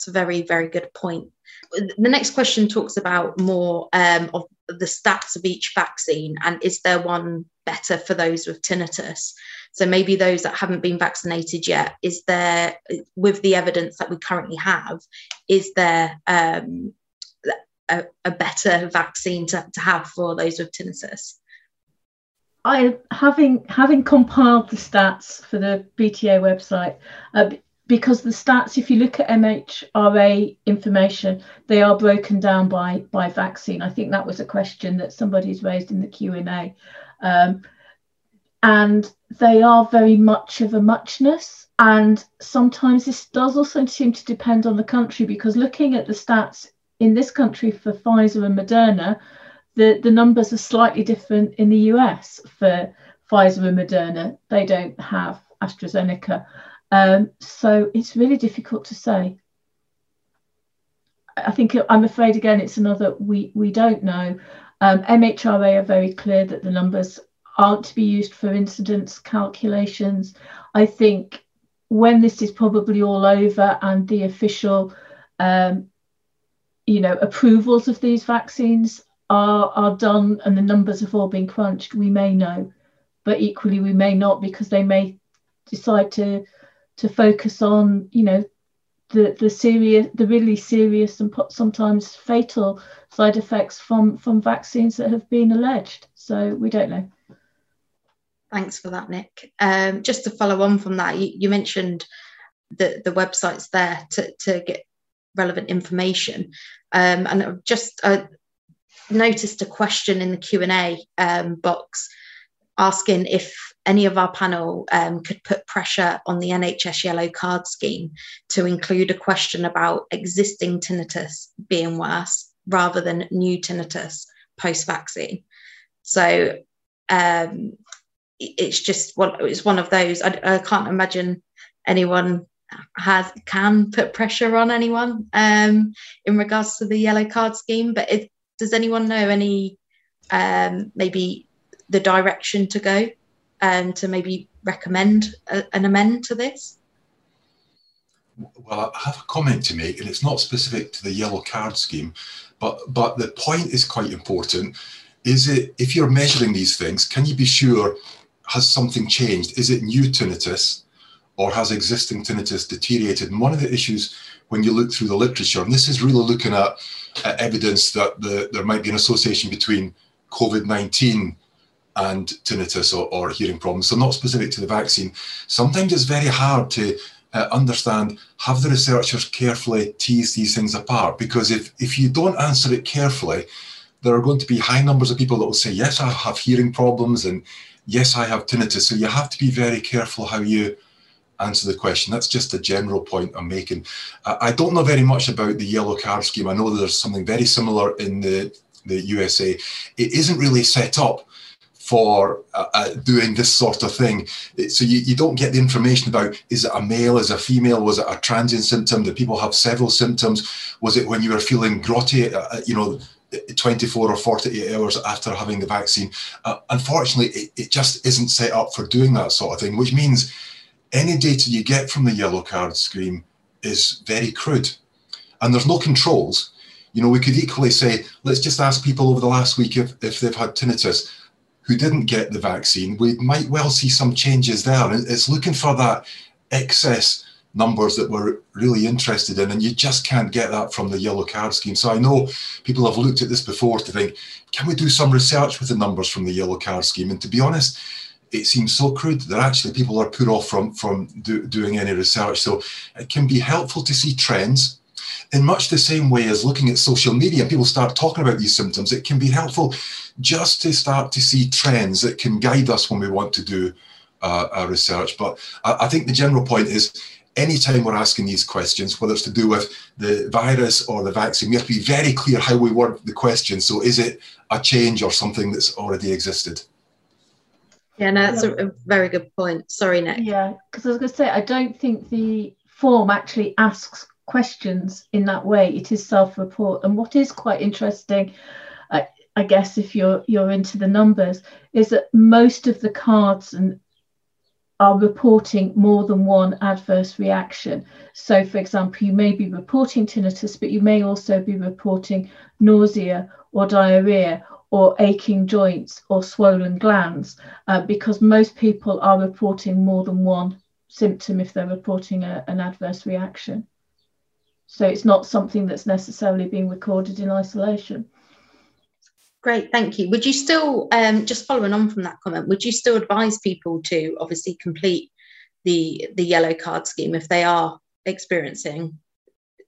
Speaker 1: it's a very very good point. The next question talks about more um, of the stats of each vaccine and is there one better for those with tinnitus? So maybe those that haven't been vaccinated yet is there with the evidence that we currently have is there um, a, a, better vaccine to, to have for those with tinnitus?
Speaker 2: I having having compiled the stats for the BTA website, uh, because the stats, if you look at MHRA information, they are broken down by by vaccine. I think that was a question that somebody's raised in the Q and A, um, and they are very much of a muchness. And sometimes this does also seem to depend on the country because looking at the stats in this country for Pfizer and Moderna, the, the numbers are slightly different in the US for Pfizer and Moderna. They don't have AstraZeneca. Um, so it's really difficult to say. I think I'm afraid again it's another we we don't know. Um, MHRA are very clear that the numbers aren't to be used for incidence calculations. I think when this is probably all over and the official, um, you know, approvals of these vaccines are are done and the numbers have all been crunched, we may know. but equally we may not because they may decide to to focus on you know the the serious the really serious and sometimes fatal side effects from from vaccines that have been alleged. So we don't know.
Speaker 1: Thanks for that nick. Um, just to follow on from that you, you mentioned the the websites there to, to get relevant information. Um, and I've just uh, noticed a question in the q&a um, box asking if any of our panel um, could put pressure on the NHS yellow card scheme to include a question about existing tinnitus being worse rather than new tinnitus post vaccine. So um, it's just it's one of those. I, I, can't imagine anyone has can put pressure on anyone um, in regards to the yellow card scheme. But it, does anyone know any um, maybe the direction to go and to maybe recommend a, an amend to this?
Speaker 3: Well, I have a comment to make, and it's not specific to the yellow card scheme, but but the point is quite important. Is it if you're measuring these things, can you be sure has something changed? Is it new tinnitus, or has existing tinnitus deteriorated? And one of the issues when you look through the literature, and this is really looking at, at evidence that the, there might be an association between COVID 19 and tinnitus or, or, hearing problems. So not specific to the vaccine. Sometimes it's very hard to uh, understand, have the researchers carefully tease these things apart? Because if, if you don't answer it carefully, there are going to be high numbers of people that will say, yes, I have hearing problems and yes, I have tinnitus. So you have to be very careful how you answer the question. That's just a general point I'm making. I don't know very much about the yellow card scheme. I know there's something very similar in the, the USA. It isn't really set up for uh, uh, doing this sort of thing. So you, you don't get the information about is it a male, is it a female, was it a transient symptom? Did people have several symptoms? Was it when you were feeling grotty, uh, uh you know, 24 or 48 hours after having the vaccine? Uh, unfortunately, it, it just isn't set up for doing that sort of thing, which means any data you get from the yellow card scheme is very crude. And there's no controls. You know, we could equally say, let's just ask people over the last week if, if they've had tinnitus who didn't get the vaccine, we might well see some changes there. It's looking for that excess numbers that we're really interested in, and you just can't get that from the yellow card scheme. So I know people have looked at this before to think, can we do some research with the numbers from the yellow card scheme? And to be honest, it seems so crude that actually people are put off from from do, doing any research. So it can be helpful to see trends in much the same way as looking at social media and people start talking about these symptoms, it can be helpful just to start to see trends that can guide us when we want to do uh, our research. But I, I think the general point is anytime we're asking these questions, whether it's to do with the virus or the vaccine, we have to be very clear how we word the question. So is it a change or something that's already existed?
Speaker 1: Yeah, no, that's a, a very good point. Sorry, Nick.
Speaker 2: Yeah, because I was going to say, I don't think the form actually asks questions in that way. It is self-report. And what is quite interesting, I, I guess, if you're you're into the numbers, is that most of the cards and are reporting more than one adverse reaction. So, for example, you may be reporting tinnitus, but you may also be reporting nausea or diarrhea or aching joints or swollen glands, uh, because most people are reporting more than one symptom if they're reporting a, an adverse reaction. So it's not something that's necessarily being recorded in isolation.
Speaker 1: Great, thank you. Would you still, um, just following on from that comment, would you still advise people to obviously complete the the yellow card scheme if they are experiencing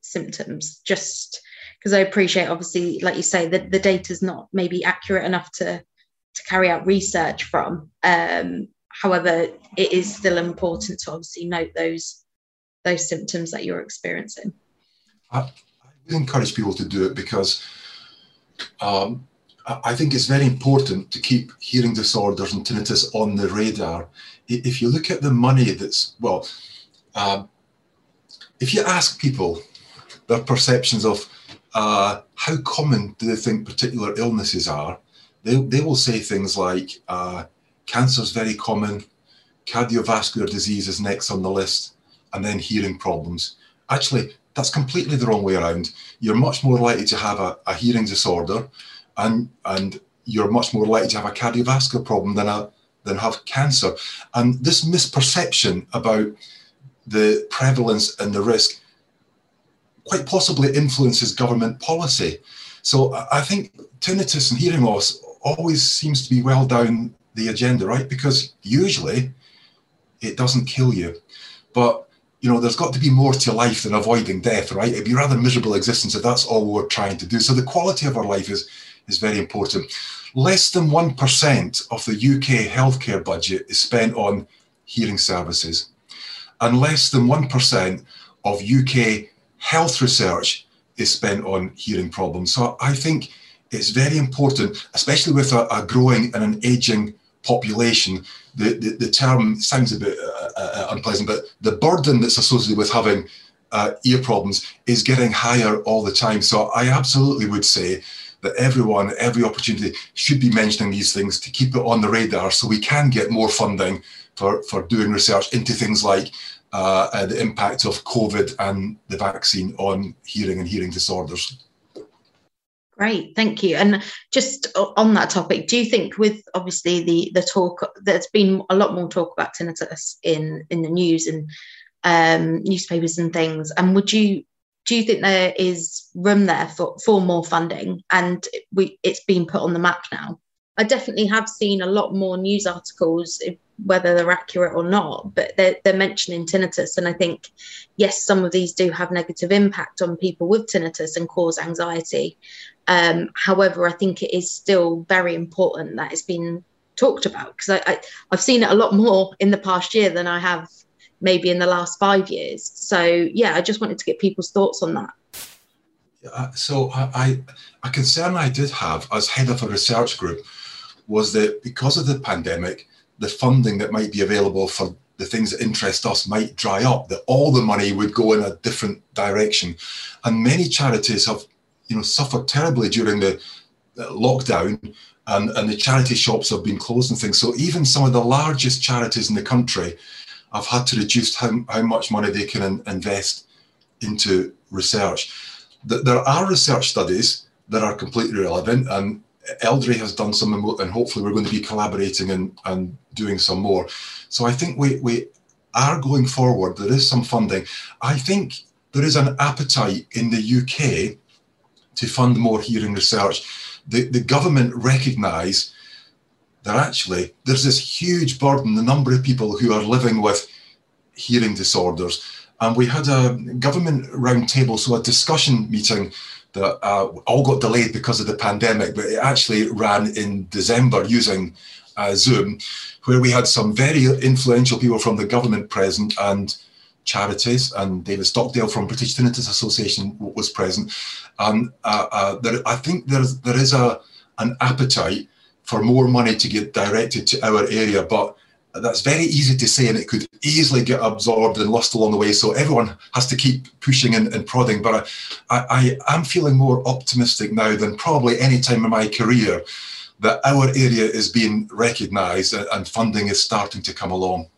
Speaker 1: symptoms? Just because I appreciate, obviously, like you say, that the data is not maybe accurate enough to to carry out research from. Um, however, it is still important to obviously note those those symptoms that you're experiencing.
Speaker 3: I, I encourage people to do it because um, I think it's very important to keep hearing disorders and tinnitus on the radar. If you look at the money that's, well, uh, if you ask people their perceptions of uh, how common do they think particular illnesses are, they, they will say things like uh, cancer is very common, cardiovascular disease is next on the list, and then hearing problems. Actually, that's completely the wrong way around. You're much more likely to have a, a hearing disorder and, and you're much more likely to have a cardiovascular problem than a, than have cancer. And this misperception about the prevalence and the risk quite possibly influences government policy. So I think tinnitus and hearing loss always seems to be well down the agenda, right? Because usually it doesn't kill you. But you know, there's got to be more to life than avoiding death, right? It'd be rather miserable existence if that's all we're trying to do. So the quality of our life is is very important. Less than 1% of the UK healthcare budget is spent on hearing services, and less than 1% of UK health research is spent on hearing problems. So I think it's very important, especially with a, a growing and an aging population. The, the, the term sounds a bit uh, uh, unpleasant, but the burden that's associated with having uh, ear problems is getting higher all the time. So I absolutely would say that everyone, every opportunity should be mentioning these things to keep it on the radar so we can get more funding for, for doing research into things like uh, uh, the impact of COVID and the vaccine on hearing and hearing disorders.
Speaker 1: Great, thank you. And just on that topic, do you think with obviously the the talk, there's been a lot more talk about tinnitus in in the news and um, newspapers and things, and would you do you think there is room there for, for more funding and we it's been put on the map now i definitely have seen a lot more news articles whether they're accurate or not but they're, they're mentioning tinnitus and i think yes some of these do have negative impact on people with tinnitus and cause anxiety um, however i think it is still very important that it's been talked about because I, I, i've seen it a lot more in the past year than i have maybe in the last five years. So yeah, I just wanted to get people's thoughts on that.
Speaker 3: Uh, so I, I, a concern I did have as head of a research group was that because of the pandemic, the funding that might be available for the things that interest us might dry up, that all the money would go in a different direction. And many charities have, you know, suffered terribly during the lockdown and, and the charity shops have been closed and things. So even some of the largest charities in the country have had to reduce how, how much money they can in, invest into research. There are research studies that are completely relevant, and Eldré has done some, and hopefully we're going to be collaborating and, and doing some more. So I think we, we are going forward. There is some funding. I think there is an appetite in the UK to fund more hearing research. The, the government recognise that actually there's this huge burden, the number of people who are living with hearing disorders. And we had a government roundtable, so a discussion meeting that uh, all got delayed because of the pandemic, but it actually ran in December using uh, Zoom, where we had some very influential people from the government present and charities, and David Stockdale from British Tinnitus Association was present. And uh, uh, there, I think there's, there is a, an appetite for more money to get directed to our area, but that's very easy to say and it could easily get absorbed and lost along the way. So everyone has to keep pushing and, and prodding. But I, I, am feeling more optimistic now than probably any time in my career that our area is being recognised and funding is starting to come along.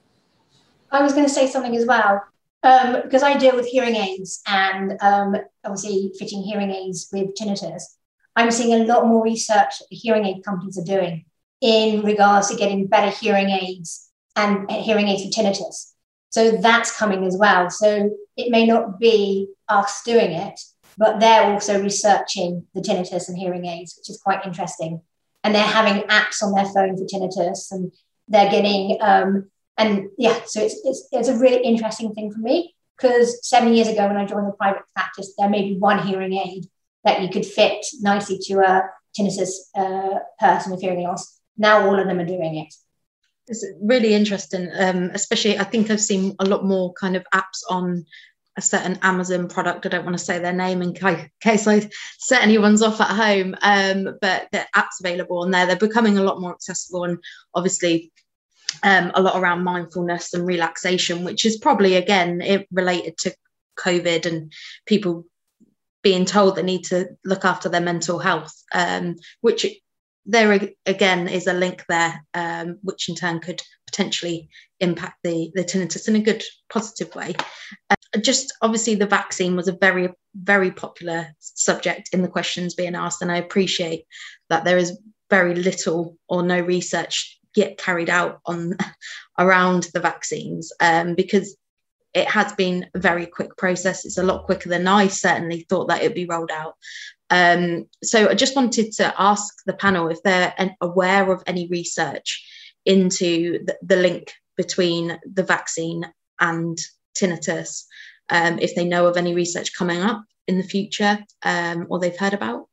Speaker 5: I was going to say something as well. Um, because I deal with hearing aids and um, obviously fitting hearing aids with tinnitus. I'm seeing a lot more research that the hearing aid companies are doing in regards to getting better hearing aids and hearing aids for tinnitus. So that's coming as well. So it may not be us doing it, but they're also researching the tinnitus and hearing aids, which is quite interesting. And they're having apps on their phone for tinnitus, and they're getting um, and yeah, so it's, it's it's a really interesting thing for me because seven years ago when I joined the private practice, there may be one hearing aid that you could fit nicely to a tinnitus uh, person with hearing loss. Now all of them are doing it.
Speaker 1: It's really interesting, um, especially I think I've seen a lot more kind of apps on a certain Amazon product. I don't want to say their name in case I set anyone's off at home, um, but the apps available on there. They're becoming a lot more accessible and obviously um, a lot around mindfulness and relaxation, which is probably again it related to COVID and people being told they need to look after their mental health, um, which there again is a link there, um, which in turn could potentially impact the, the tinnitus in a good, positive way. Uh, just obviously, the vaccine was a very, very popular subject in the questions being asked, and I appreciate that there is very little or no research yet carried out on around the vaccines um, because it has been a very quick process. It's a lot quicker than I certainly thought that it'd be rolled out. Um, so I just wanted to ask the panel if they're aware of any research into the, the link between the vaccine and tinnitus, um, if they know of any research coming up in the future um, or they've heard about.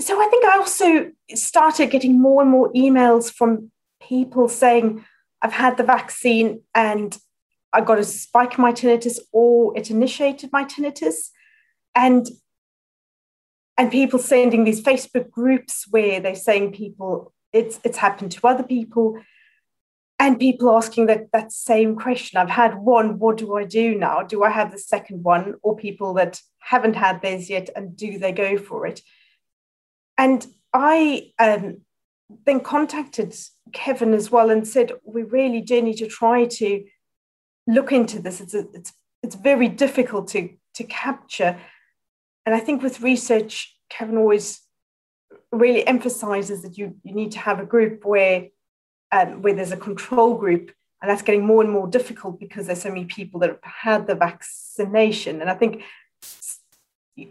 Speaker 4: So I think I also started getting more and more emails from people saying, I've had the vaccine and I got a spike in my tinnitus or it initiated my tinnitus. And and people sending these Facebook groups where they're saying people it's it's happened to other people and people asking that that same question i've had one what do i do now do i have the second one or people that haven't had theirs yet and do they go for it and i um, then contacted kevin as well and said we really do need to try to look into this. It's, a, it's, it's very difficult to, to capture. And I think with research, Kevin always really emphasizes that you, you need to have a group where, um, where there's a control group. And that's getting more and more difficult because there's so many people that have had the vaccination. And I think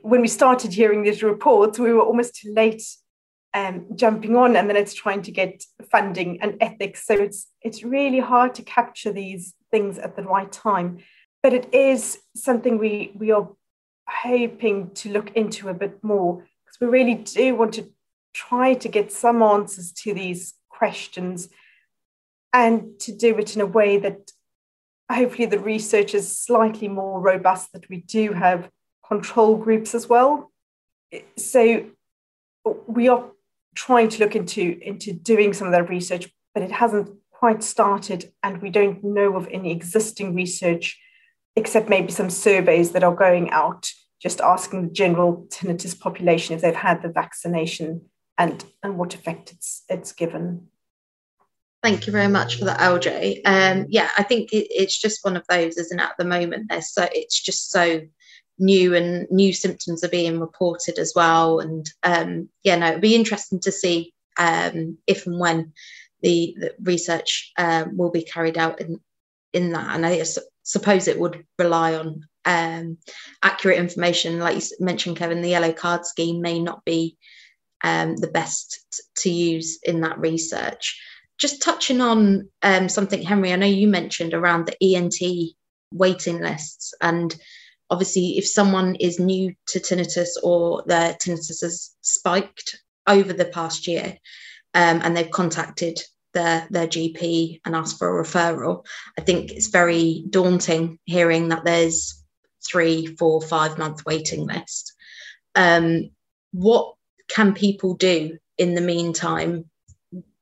Speaker 4: when we started hearing these reports, we were almost too late um, jumping on, and then it's trying to get funding and ethics. So it's it's really hard to capture these things at the right time. But it is something we we are hoping to look into a bit more because we really do want to try to get some answers to these questions and to do it in a way that hopefully the research is slightly more robust that we do have control groups as well. So we are trying to look into into doing some of that research, but it hasn't quite started, and we don't know of any existing research, except maybe some surveys that are going out, just asking the general tinnitus population if they've had the vaccination and and what effect it's it's given.
Speaker 1: Thank you very much for that, LJ. Um, yeah, I think it, it's just one of those, isn't it? At the moment, there's so it's just so new and new symptoms are being reported as well. And um, yeah, no, it'd be interesting to see um, if and when the, the research um, will be carried out in in that. And I suppose it would rely on um, accurate information. Like you mentioned, Kevin, the yellow card scheme may not be um, the best to use in that research. Just touching on um, something, Henry, I know you mentioned around the ENT waiting lists and obviously if someone is new to tinnitus or their tinnitus has spiked over the past year um, and they've contacted their their GP and asked for a referral, I think it's very daunting hearing that there's three, four, five month waiting list. Um, what can people do in the meantime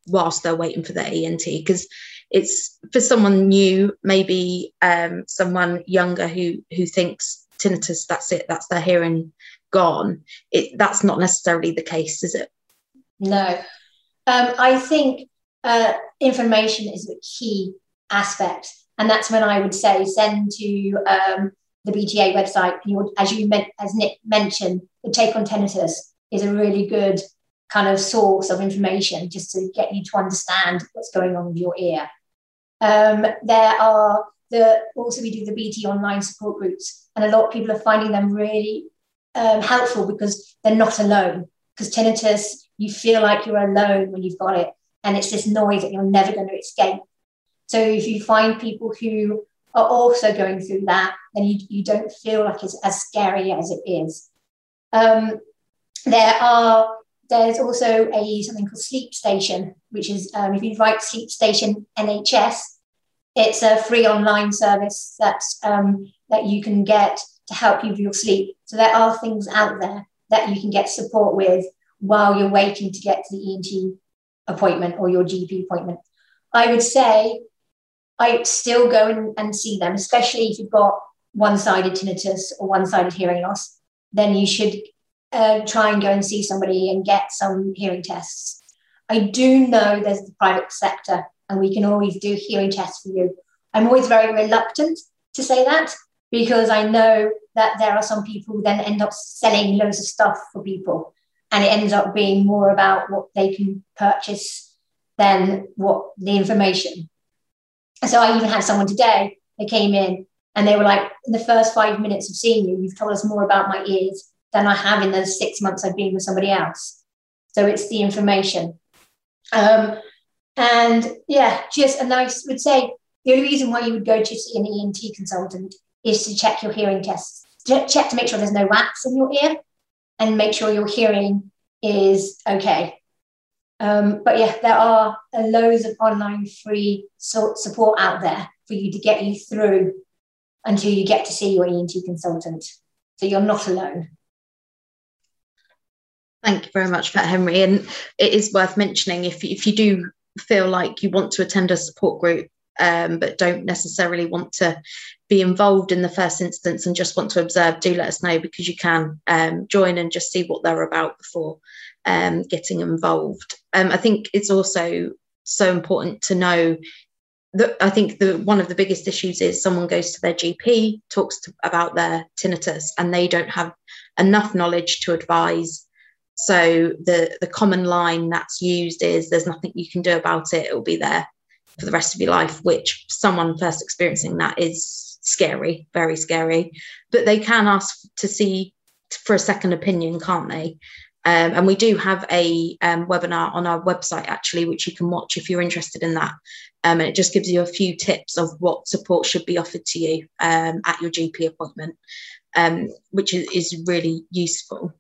Speaker 1: whilst they're waiting for their ENT? Because it's for someone new, maybe um, someone younger who who thinks tinnitus, that's it, that's their hearing gone. It that's not necessarily the case, is it?
Speaker 5: No, um, I think uh, information is a key aspect, and that's when I would say send to um, the BTA website. You as you as Nick mentioned, the Take on Tinnitus is a really good kind of source of information just to get you to understand what's going on with your ear. Um, there are the also we do the BT online support groups, and a lot of people are finding them really um, helpful because they're not alone. Because tinnitus, you feel like you're alone when you've got it, and it's this noise that you're never going to escape. So if you find people who are also going through that, then you, you don't feel like it's as scary as it is. Um, there are there's also a something called Sleep Station, which is um, if you write Sleep Station NHS, it's a free online service that um, that you can get to help you with your sleep. So there are things out there that you can get support with while you're waiting to get to the ENT appointment or your GP appointment. I would say I still go and, and see them, especially if you've got one-sided tinnitus or one-sided hearing loss. Then you should uh, try and go and see somebody and get some hearing tests. I do know there's the private sector and we can always do hearing tests for you. I'm always very reluctant to say that because I know that there are some people who then end up selling loads of stuff for people. And it ends up being more about what they can purchase than what the information. So I even had someone today that came in and they were like, in the first five minutes of seeing you, you've told us more about my ears than I have in the six months I've been with somebody else. So it's the information. Um, and yeah, just, and I would say the only reason why you would go to see an ENT consultant is to check your hearing tests, check to make sure there's no wax in your ear and make sure your hearing is okay. Um, but yeah, there are loads of online free support out there for you to get you through until you get to see your ENT consultant. So you're not alone.
Speaker 1: Thank you very much that, Henry. And it is worth mentioning if, if you do feel like you want to attend a support group, um, but don't necessarily want to be involved in the first instance and just want to observe, do let us know because you can um, join and just see what they're about before um, getting involved. Um, I think it's also so important to know that I think the one of the biggest issues is someone goes to their GP, talks to, about their tinnitus, and they don't have enough knowledge to advise so the the common line that's used is there's nothing you can do about it. It will be there for the rest of your life, which someone first experiencing that is scary, very scary. But they can ask to see for a second opinion, can't they? Um, and we do have a um, webinar on our website actually, which you can watch if you're interested in that. Um, and it just gives you a few tips of what support should be offered to you um, at your GP appointment, um, which is, is really useful.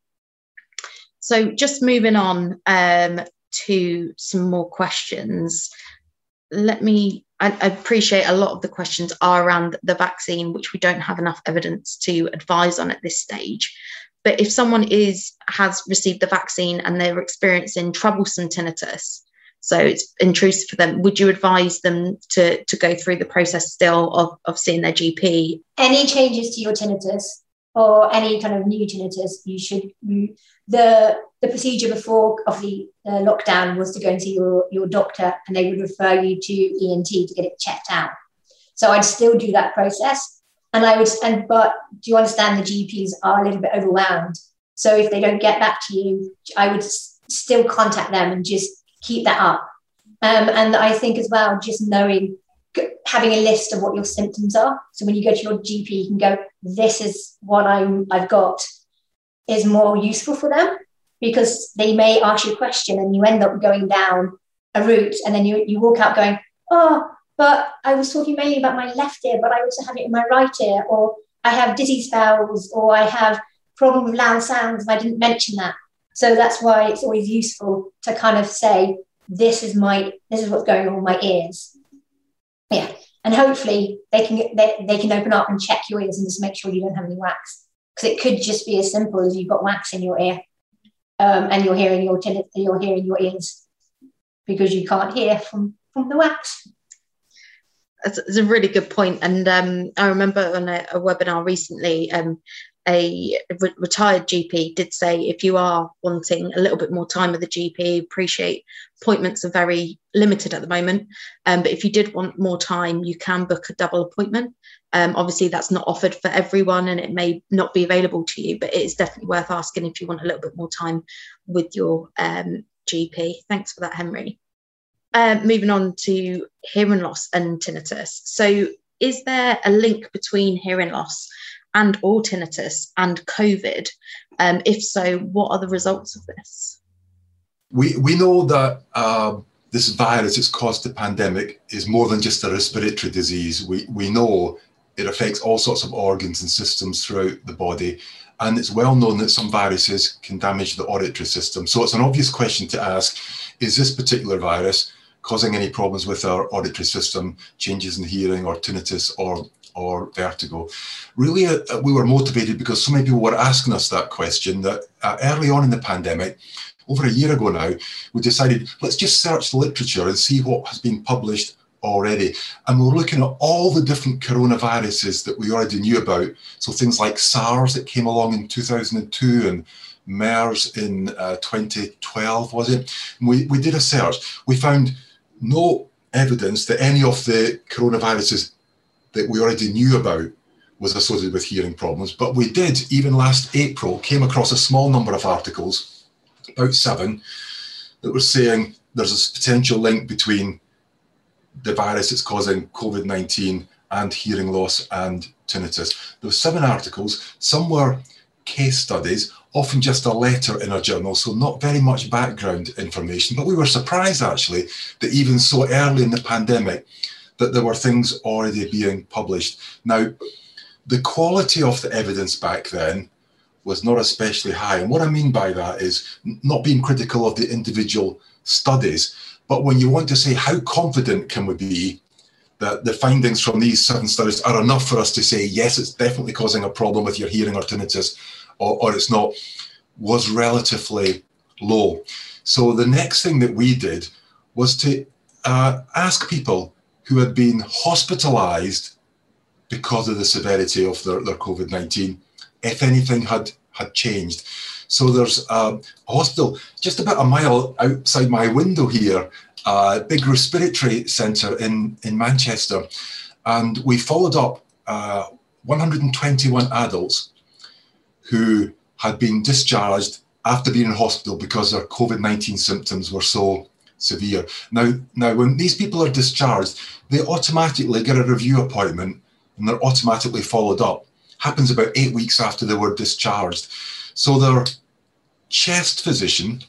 Speaker 1: So just moving on um, to some more questions. Let me, I, I, appreciate a lot of the questions are around the vaccine, which we don't have enough evidence to advise on at this stage. But if someone is has received the vaccine and they're experiencing troublesome tinnitus, so it's intrusive for them, would you advise them to, to go through the process still of, of seeing their GP?
Speaker 5: Any changes to your tinnitus or any kind of new tinnitus, you should you, the the procedure before of the lockdown was to go and see your, your doctor and they would refer you to ENT to get it checked out. So I'd still do that process. And I would, and but do you understand the GPs are a little bit overwhelmed? So if they don't get back to you, I would still contact them and just keep that up. Um, and I think as well, just knowing, having a list of what your symptoms are. So when you go to your GP, you can go, this is what I'm, I've got is more useful for them because they may ask you a question and you end up going down a route and then you, you walk out going, oh, but I was talking mainly about my left ear, but I also have it in my right ear, or I have dizzy spells, or I have problem with loud sounds, and I didn't mention that. So that's why it's always useful to kind of say, this is my, this is what's going on with my ears. Yeah. And hopefully they can they, they can open up and check your ears and just make sure you don't have any wax because it could just be as simple as you've got wax in your ear um, and you're hearing your you're hearing your ears because you can't hear from from the wax.
Speaker 1: It's a really good point, and um, I remember on a, a webinar recently, um, a re- retired GP did say if you are wanting a little bit more time with the GP, appreciate appointments are very limited at the moment. Um, but if you did want more time, you can book a double appointment. Um, obviously, that's not offered for everyone and it may not be available to you, but it is definitely worth asking if you want a little bit more time with your um, GP. Thanks for that, Henry. Uh, moving on to hearing loss and tinnitus. So, is there a link between hearing loss and or tinnitus and COVID? Um, if so, what are the results of this?
Speaker 3: We, we know that uh, this virus that's caused the pandemic is more than just a respiratory disease. We, we know it affects all sorts of organs and systems throughout the body. And it's well known that some viruses can damage the auditory system. So it's an obvious question to ask is this particular virus causing any problems with our auditory system, changes in hearing or tinnitus or or vertigo. Really, uh, uh, we were motivated because so many people were asking us that question that uh, early on in the pandemic, over a year ago now, we decided let's just search the literature and see what has been published already. And we're looking at all the different coronaviruses that we already knew about. So things like SARS that came along in 2002 and MERS in uh, 2012, was it? We, we did a search. We found no evidence that any of the coronaviruses that we already knew about was associated with hearing problems. But we did, even last April, came across a small number of articles, about seven, that were saying there's a potential link between the virus that's causing COVID 19 and hearing loss and tinnitus. There were seven articles, some were case studies, often just a letter in a journal, so not very much background information. But we were surprised actually that even so early in the pandemic, that there were things already being published. Now, the quality of the evidence back then was not especially high. And what I mean by that is not being critical of the individual studies, but when you want to say how confident can we be that the findings from these seven studies are enough for us to say, yes, it's definitely causing a problem with your hearing or tinnitus, or, or it's not, was relatively low. So the next thing that we did was to uh, ask people who had been hospitalized because of the severity of their, their COVID 19, if anything had, had changed. So there's a hospital just about a mile outside my window here, a big respiratory centre in, in Manchester. And we followed up uh, 121 adults who had been discharged after being in hospital because their COVID 19 symptoms were so severe. Now, now, when these people are discharged, they automatically get a review appointment and they're automatically followed up. Happens about eight weeks after they were discharged. So their chest physician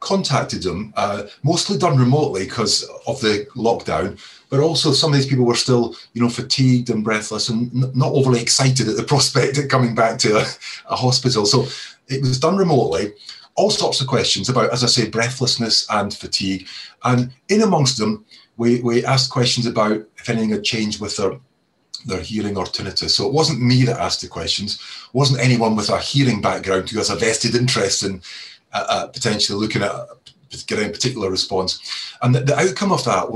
Speaker 3: contacted them, uh, mostly done remotely because of the lockdown, but also some of these people were still, you know, fatigued and breathless and not overly excited at the prospect of coming back to a, a hospital. So it was done remotely. All sorts of questions about, as I say, breathlessness and fatigue. And in amongst them, we, we asked questions about if anything had changed with their their hearing or tinnitus. So it wasn't me that asked the questions, it wasn't anyone with a hearing background who has a vested interest in uh, uh, potentially looking at getting a particular response. And the, the outcome of that,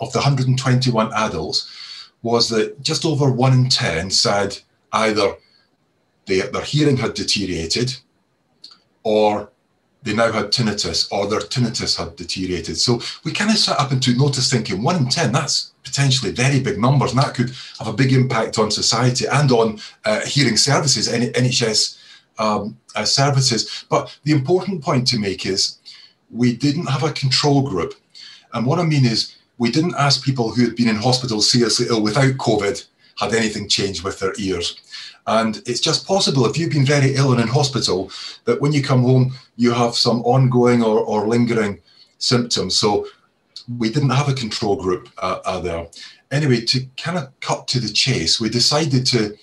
Speaker 3: of the 121 adults, was that just over one in 10 said either they, their hearing had deteriorated or they now had tinnitus or their tinnitus had deteriorated. So we kind of sat up and took notice thinking one in 10, that's potentially very big numbers and that could have a big impact on society and on uh, hearing services, NHS um, uh, services. But the important point to make is we didn't have a control group. And what I mean is we didn't ask people who had been in hospital seriously ill without COVID had anything changed with their ears. And it's just possible if you've been very ill and in hospital that when you come home, you have some ongoing or, or lingering symptoms. So we didn't have a control group uh, uh, there. Anyway, to kind of cut to the chase, we decided to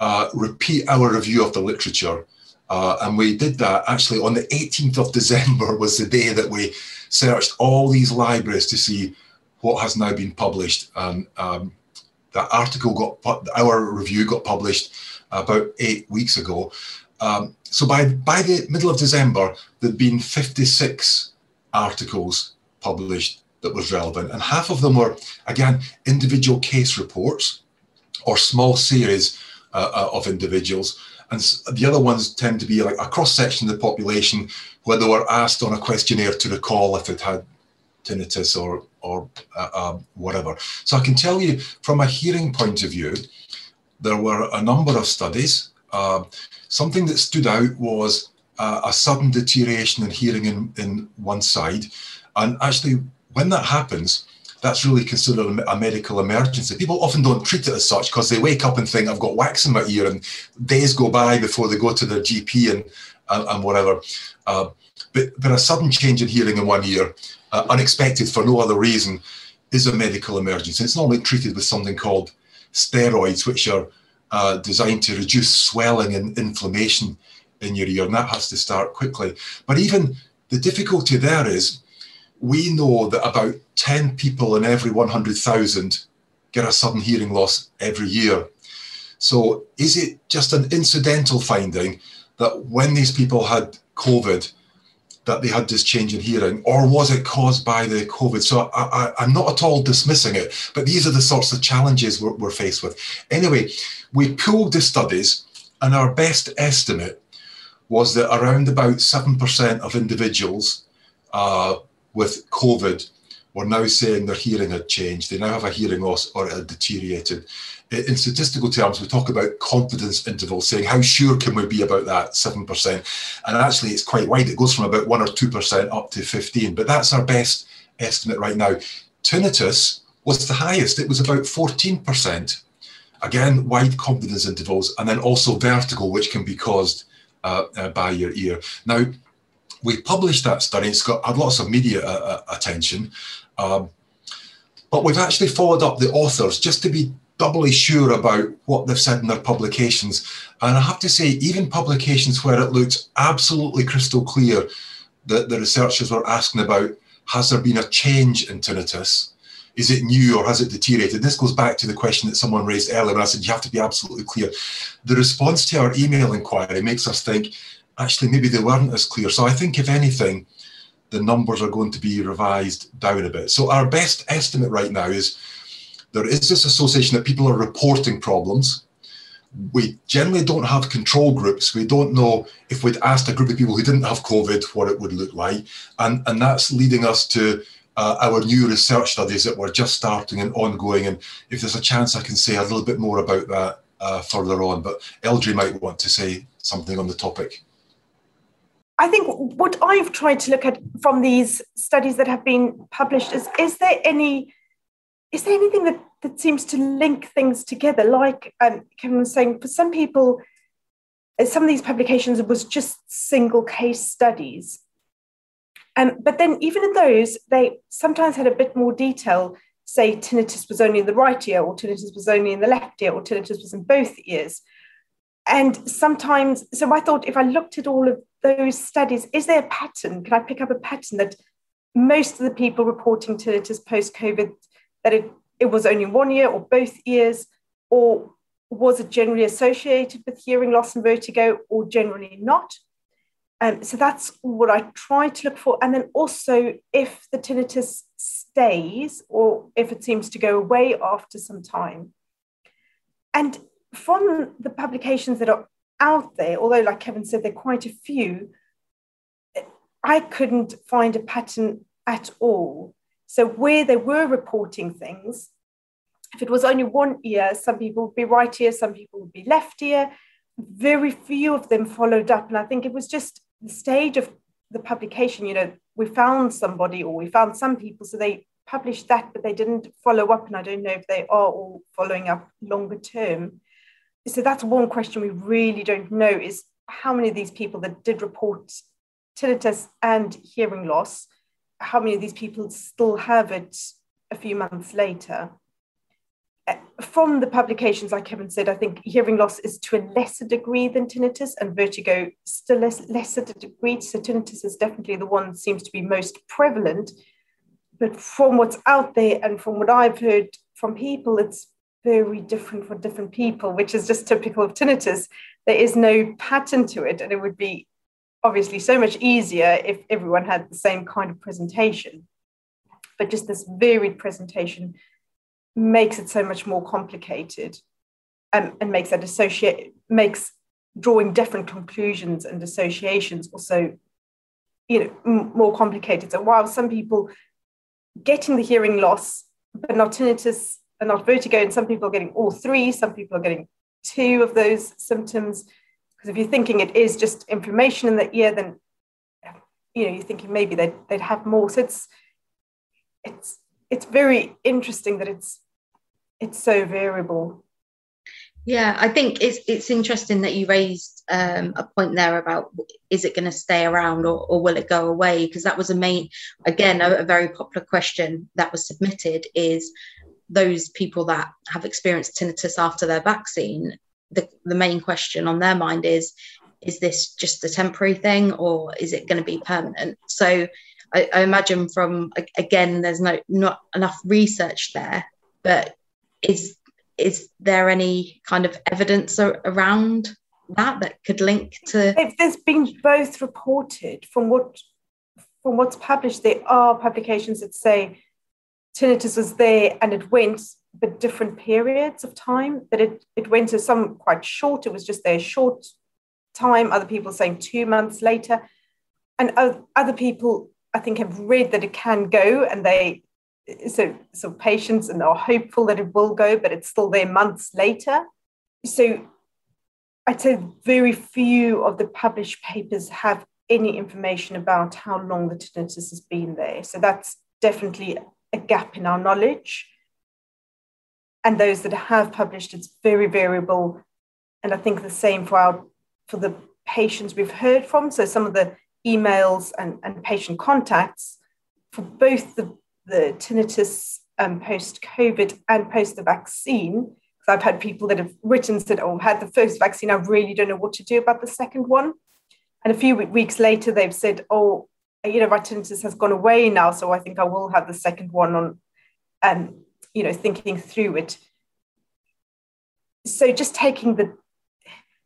Speaker 3: uh, repeat our review of the literature. Uh, and we did that actually on the 18th of December was the day that we searched all these libraries to see what has now been published. And um, that article got our review got published about eight weeks ago. Um, so by by the middle of December, there'd been 56 articles published that was relevant, and half of them were again individual case reports or small series uh, uh of individuals, and the other ones tend to be like a cross section of the population where they were asked on a questionnaire to recall if it had tinnitus or or uh, uh, whatever. So I can tell you from a hearing point of view, there were a number of studies. Uh, something that stood out was uh, a sudden deterioration in hearing in, in one side. And actually, when that happens, that's really considered a medical emergency. People often don't treat it as such because they wake up and think, I've got wax in my ear, and days go by before they go to their GP and, and, and whatever. Uh, but, but a sudden change in hearing in one ear uh, unexpected for no other reason, is a medical emergency. It's normally treated with something called steroids, which are uh, designed to reduce swelling and inflammation in your ear, and that has to start quickly. But even the difficulty there is we know that about 10 people in every 100,000 get a sudden hearing loss every year. So, is it just an incidental finding that when these people had COVID, that they had this change in hearing, or was it caused by the COVID? So I, am not at all dismissing it, but these are the sorts of challenges we're, we're faced with. Anyway, we pulled the studies, and our best estimate was that around about 7% of individuals uh, with COVID were now saying their hearing had changed. They now have a hearing loss or it had deteriorated. In statistical terms, we talk about confidence intervals, saying how sure can we be about that 7%. And actually, it's quite wide. It goes from about 1 or 2% up to 15 but that's our best estimate right now. Tinnitus was the highest, it was about 14%. Again, wide confidence intervals, and then also vertigo, which can be caused uh, uh, by your ear. Now, we published that study, it's got had lots of media uh, uh, attention, um, but we've actually followed up the authors just to be doubly sure about what they've said in their publications. And I have to say, even publications where it looked absolutely crystal clear that the researchers were asking about has there been a change in tinnitus? Is it new or has it deteriorated? This goes back to the question that someone raised earlier. When I said you have to be absolutely clear. The response to our email inquiry makes us think actually maybe they weren't as clear. So I think if anything, the numbers are going to be revised down a bit. So our best estimate right now is there is this association that people are reporting problems. We generally don't have control groups. We don't know if we'd asked a group of people who didn't have COVID what it would look like. And, and that's leading us to uh, our new research studies that we're just starting and ongoing. And if there's a chance, I can say a little bit more about that uh, further on. But Eldré might want to say something on the topic.
Speaker 4: I think what I've tried to look at from these studies that have been published is is there any is there anything that, that seems to link things together? Like um, Kevin was saying, for some people, uh, some of these publications was just single case studies. Um, but then even in those, they sometimes had a bit more detail, say tinnitus was only in the right ear, or tinnitus was only in the left ear, or tinnitus was in both ears. And sometimes, so I thought if I looked at all of those studies, is there a pattern? Can I pick up a pattern that most of the people reporting to tinnitus post COVID, that it, it was only one ear or both ears, or was it generally associated with hearing loss and vertigo, or generally not? Um, so that's what I try to look for. And then also, if the tinnitus stays or if it seems to go away after some time. And from the publications that are out there, although, like Kevin said, there are quite a few, I couldn't find a pattern at all. So, where they were reporting things, if it was only one ear, some people would be right ear, some people would be left ear. Very few of them followed up. And I think it was just the stage of the publication, you know, we found somebody or we found some people, so they published that, but they didn't follow up. And I don't know if they are all following up longer term so that's one question we really don't know is how many of these people that did report tinnitus and hearing loss, how many of these people still have it a few months later? Uh, from the publications, like Kevin said, I think hearing loss is to a lesser degree than tinnitus, and vertigo still less lesser degree. So tinnitus is definitely the one that seems to be most prevalent. But from what's out there and from what I've heard from people, it's very different for different people, which is just typical of tinnitus. There is no pattern to it, and it would be obviously so much easier if everyone had the same kind of presentation. But just this varied presentation makes it so much more complicated and, and makes that associate makes drawing different conclusions and associations also you know m- more complicated so while some people getting the hearing loss but not tinnitus and vertigo. And some people are getting all three, some people are getting two of those symptoms. Because if you're thinking it is just inflammation in the ear, then you know you're thinking maybe they'd, they'd have more. So it's it's it's very interesting that it's it's so variable.
Speaker 1: Yeah, I think it's it's interesting that you raised um, a point there about is it going to stay around or, or will it go away? Because that was a main, again, a, a, very popular question that was submitted is those people that have experienced tinnitus after their vaccine, the, the main question on their mind is is this just a temporary thing or is it going to be permanent? So I, I imagine from again, there's no not enough research there, but is is there any kind of evidence around that that could link to
Speaker 4: if there's been both reported from what from what's published there are publications that say tinnitus was there and it went, but different periods of time. That it it went to some quite short. It was just there short time. Other people saying two months later, and other people I think have read that it can go and they so so patients and are hopeful that it will go, but it's still there months later. So I'd say very few of the published papers have any information about how long the tinnitus has been there. So that's definitely a gap in our knowledge. And those that have published, it's very variable. And I think the same for our for the patients we've heard from. So some of the emails and, and patient contacts for both the, the tinnitus um, post COVID and post the vaccine. Because I've had people that have written said, "Oh, I've had the first vaccine. I really don't know what to do about the second one." And a few weeks later, they've said, "Oh, you know, my tinnitus has gone away now, so I think I will have the second one on." Um, you know, thinking through it. So just taking the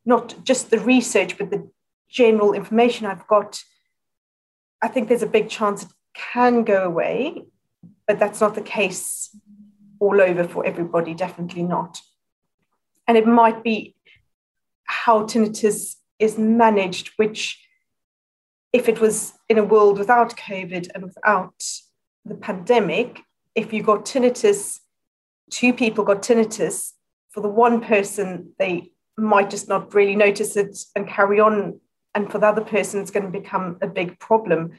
Speaker 4: not just the research, but the general information I've got, I think there's a big chance it can go away, but that's not the case all over for everybody, definitely not. And it might be how tinnitus is managed, which, if it was in a world without COVID and without the pandemic, if you got tinnitus, two people got tinnitus, for the one person, they might just not really notice it and carry on. And for the other person, it's going to become a big problem.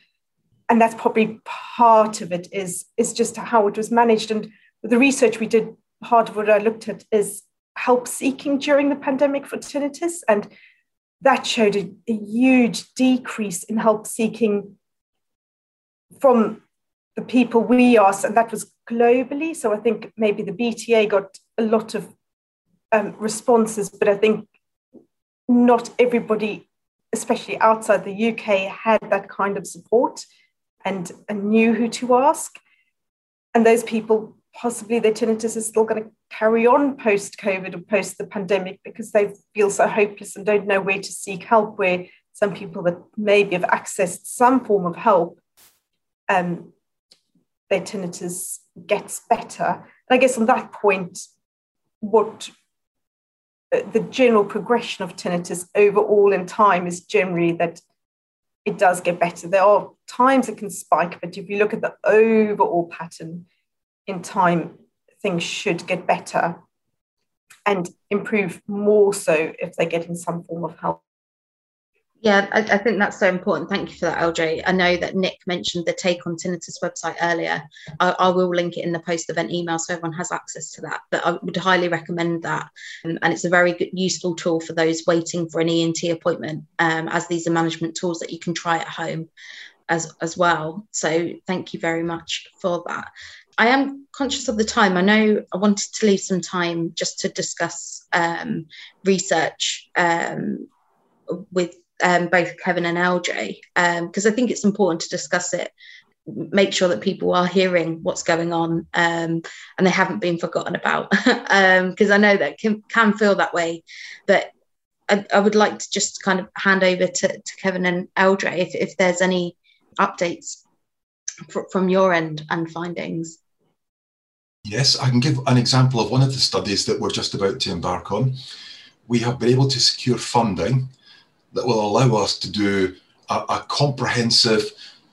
Speaker 4: And that's probably part of it is, is just how it was managed. And the research we did, part of what I looked at is help seeking during the pandemic for tinnitus. And that showed a, a huge decrease in help seeking from the people we asked, and that was globally. So I think maybe the BTA got a lot of um, responses, but I think not everybody, especially outside the UK, had that kind of support and, and knew who to ask. And those people, possibly their tinnitus is still going to carry on post COVID or post the pandemic because they feel so hopeless and don't know where to seek help. Where some people that maybe have accessed some form of help, um, their tinnitus gets better. And I guess on that point, what uh, the general progression of tinnitus overall in time is generally that it does get better. There are times it can spike, but if you look at the overall pattern in time, things should get better and improve more so if they're getting some form of help.
Speaker 1: Yeah, I, I, think that's so important. Thank you for that, LJ. I know that Nick mentioned the Take on Tinnitus website earlier. I, I will link it in the post event email so everyone has access to that. But I would highly recommend that. Um, and it's a very good, useful tool for those waiting for an ENT appointment, um, as these are management tools that you can try at home as, as well. So thank you very much for that. I am conscious of the time. I know I wanted to leave some time just to discuss um, research um, with um, both Kevin and LJ because um, I think it's important to discuss it, make sure that people are hearing what's going on um, and they haven't been forgotten about because um, I know that can, can feel that way. But I, I, would like to just kind of hand over to, to Kevin and LJ if, if there's any updates fr- from your end and findings.
Speaker 3: Yes, I can give an example of one of the studies that we're just about to embark on. We have been able to secure funding that will allow us to do a, a comprehensive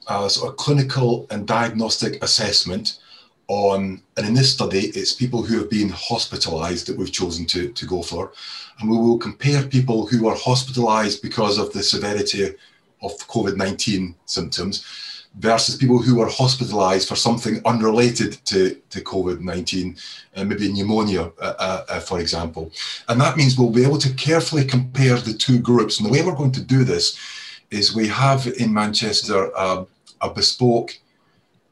Speaker 3: uh, sort of clinical and diagnostic assessment on, and in this study, it's people who have been hospitalized that we've chosen to, to go for. And we will compare people who are hospitalized because of the severity of COVID 19 symptoms versus people who were hospitalized for something unrelated to, to COVID 19, uh, maybe pneumonia, uh, uh, uh, for example. And that means we'll be able to carefully compare the two groups. And the way we're going to do this is we have in Manchester a bespoke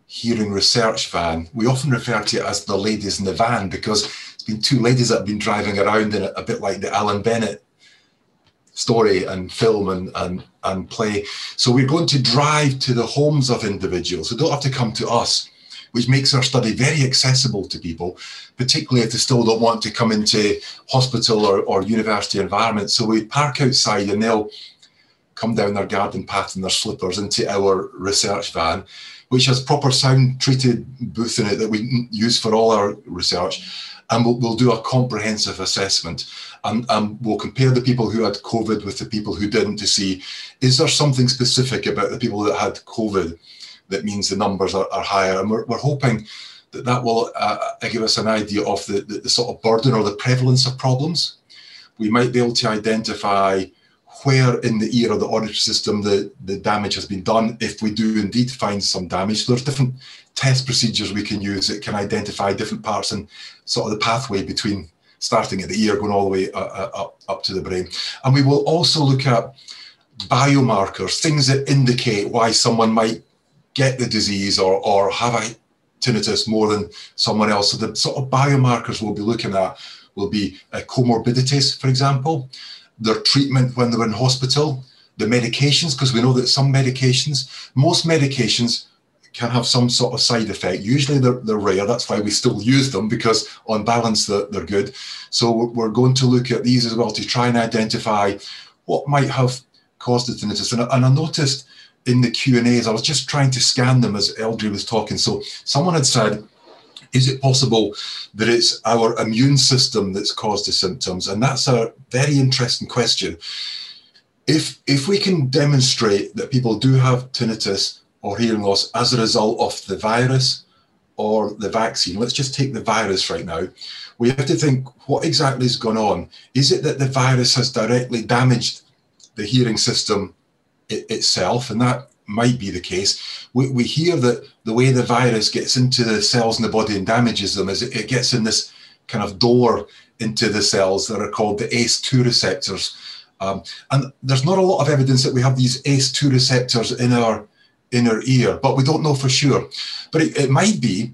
Speaker 3: hearing research van. We often refer to it as the ladies in the van because it's been two ladies that have been driving around in it, a bit like the Alan Bennett story and film and, and, and play. So we're going to drive to the homes of individuals who don't have to come to us, which makes our study very accessible to people, particularly if they still don't want to come into hospital or, or university environments. So we park outside and they'll come down their garden path in their slippers into our research van, which has proper sound treated booth in it that we use for all our research. And we'll, we'll do a comprehensive assessment and, and we'll compare the people who had COVID with the people who didn't to see is there something specific about the people that had COVID that means the numbers are, are higher. And we're, we're hoping that that will uh, uh, give us an idea of the, the, the sort of burden or the prevalence of problems. We might be able to identify where in the ear or the auditory system the, the damage has been done if we do indeed find some damage. There's different test procedures we can use that can identify different parts and sort of the pathway between starting at the ear going all the way uh, uh, up, up to the brain. And we will also look at biomarkers, things that indicate why someone might get the disease or, or have a tinnitus more than someone else. So the sort of biomarkers we'll be looking at will be uh, comorbidities, for example, their treatment when they're in hospital, the medications, because we know that some medications, most medications can have some sort of side effect. Usually they're, they're rare. That's why we still use them because on balance they're, they're good. So we're going to look at these as well to try and identify what might have caused the tinnitus. And, and I noticed in the Q&As, I was just trying to scan them as Eldré was talking. So someone had said, is it possible that it's our immune system that's caused the symptoms? And that's a very interesting question. If, if we can demonstrate that people do have tinnitus or hearing loss as a result of the virus or the vaccine, let's just take the virus right now. We have to think what exactly has gone on. Is it that the virus has directly damaged the hearing system it, itself? And that might be the case. We, we hear that the way the virus gets into the cells in the body and damages them is it, it gets in this kind of door into the cells that are called the ACE2 receptors. Um, and there's not a lot of evidence that we have these ACE2 receptors in our inner ear, but we don't know for sure. But it, it might be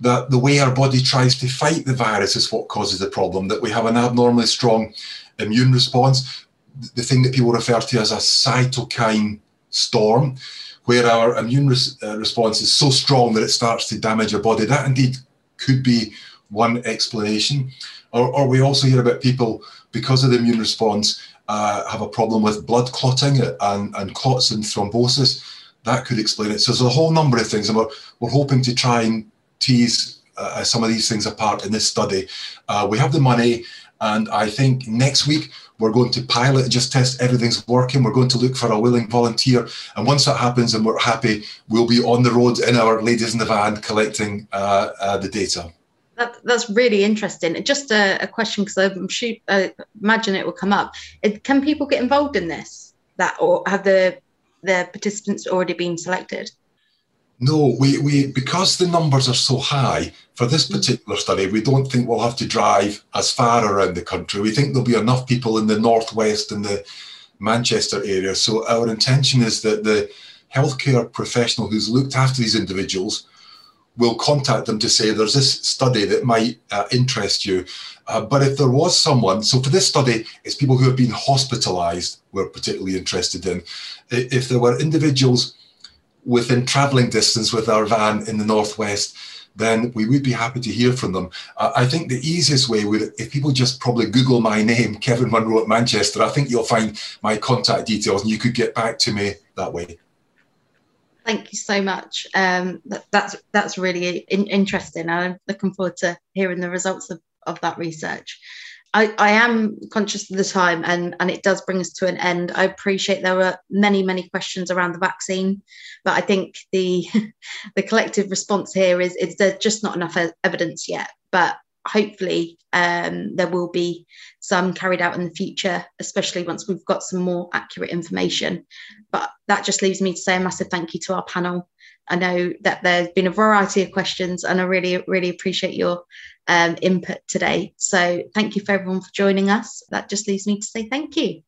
Speaker 3: that the way our body tries to fight the virus is what causes the problem, that we have an abnormally strong immune response, the thing that people refer to as a cytokine storm, where our immune res- uh, response is so strong that it starts to damage our body. That indeed could be one explanation. Or, or we also hear about people, because of the immune response, uh, have a problem with blood clotting and, and clots and thrombosis that could explain it. So there's a whole number of things, and we're, we're hoping to try and tease uh, some of these things apart in this study. Uh, we have the money, and I think next week we're going to pilot, just test everything's working. We're going to look for a willing volunteer, and once that happens and we're happy, we'll be on the road in our ladies in the van collecting uh, uh the data.
Speaker 1: That, that's really interesting. Just a, a question because I'm sure, uh, imagine it will come up. It, can people get involved in this? That or have the the participants already been selected?
Speaker 3: No, we, we because the numbers are so high for this particular study, we don't think we'll have to drive as far around the country. We think there'll be enough people in the northwest and the Manchester area. So our intention is that the healthcare professional who's looked after these individuals will contact them to say there's this study that might uh, interest you. Uh, but if there was someone, so for this study, it's people who have been hospitalized we're particularly interested in. If there were individuals within traveling distance with our van in the Northwest, then we would be happy to hear from them. Uh, I think the easiest way would, if people just probably Google my name, Kevin Munro at Manchester, I think you'll find my contact details and you could get back to me that way.
Speaker 1: Thank you so much. Um, that, that's that's really in, interesting. I'm looking forward to hearing the results of, of that research. I, I am conscious of the time and, and it does bring us to an end. I appreciate there were many, many questions around the vaccine, but I think the the collective response here is, is there's just not enough evidence yet. But hopefully um, there will be some carried out in the future, especially once we've got some more accurate information. But that just leaves me to say a massive thank you to our panel. I know that there's been a variety of questions, and I really, really appreciate your um, input today. So thank you for everyone for joining us. That just leaves me to say thank you.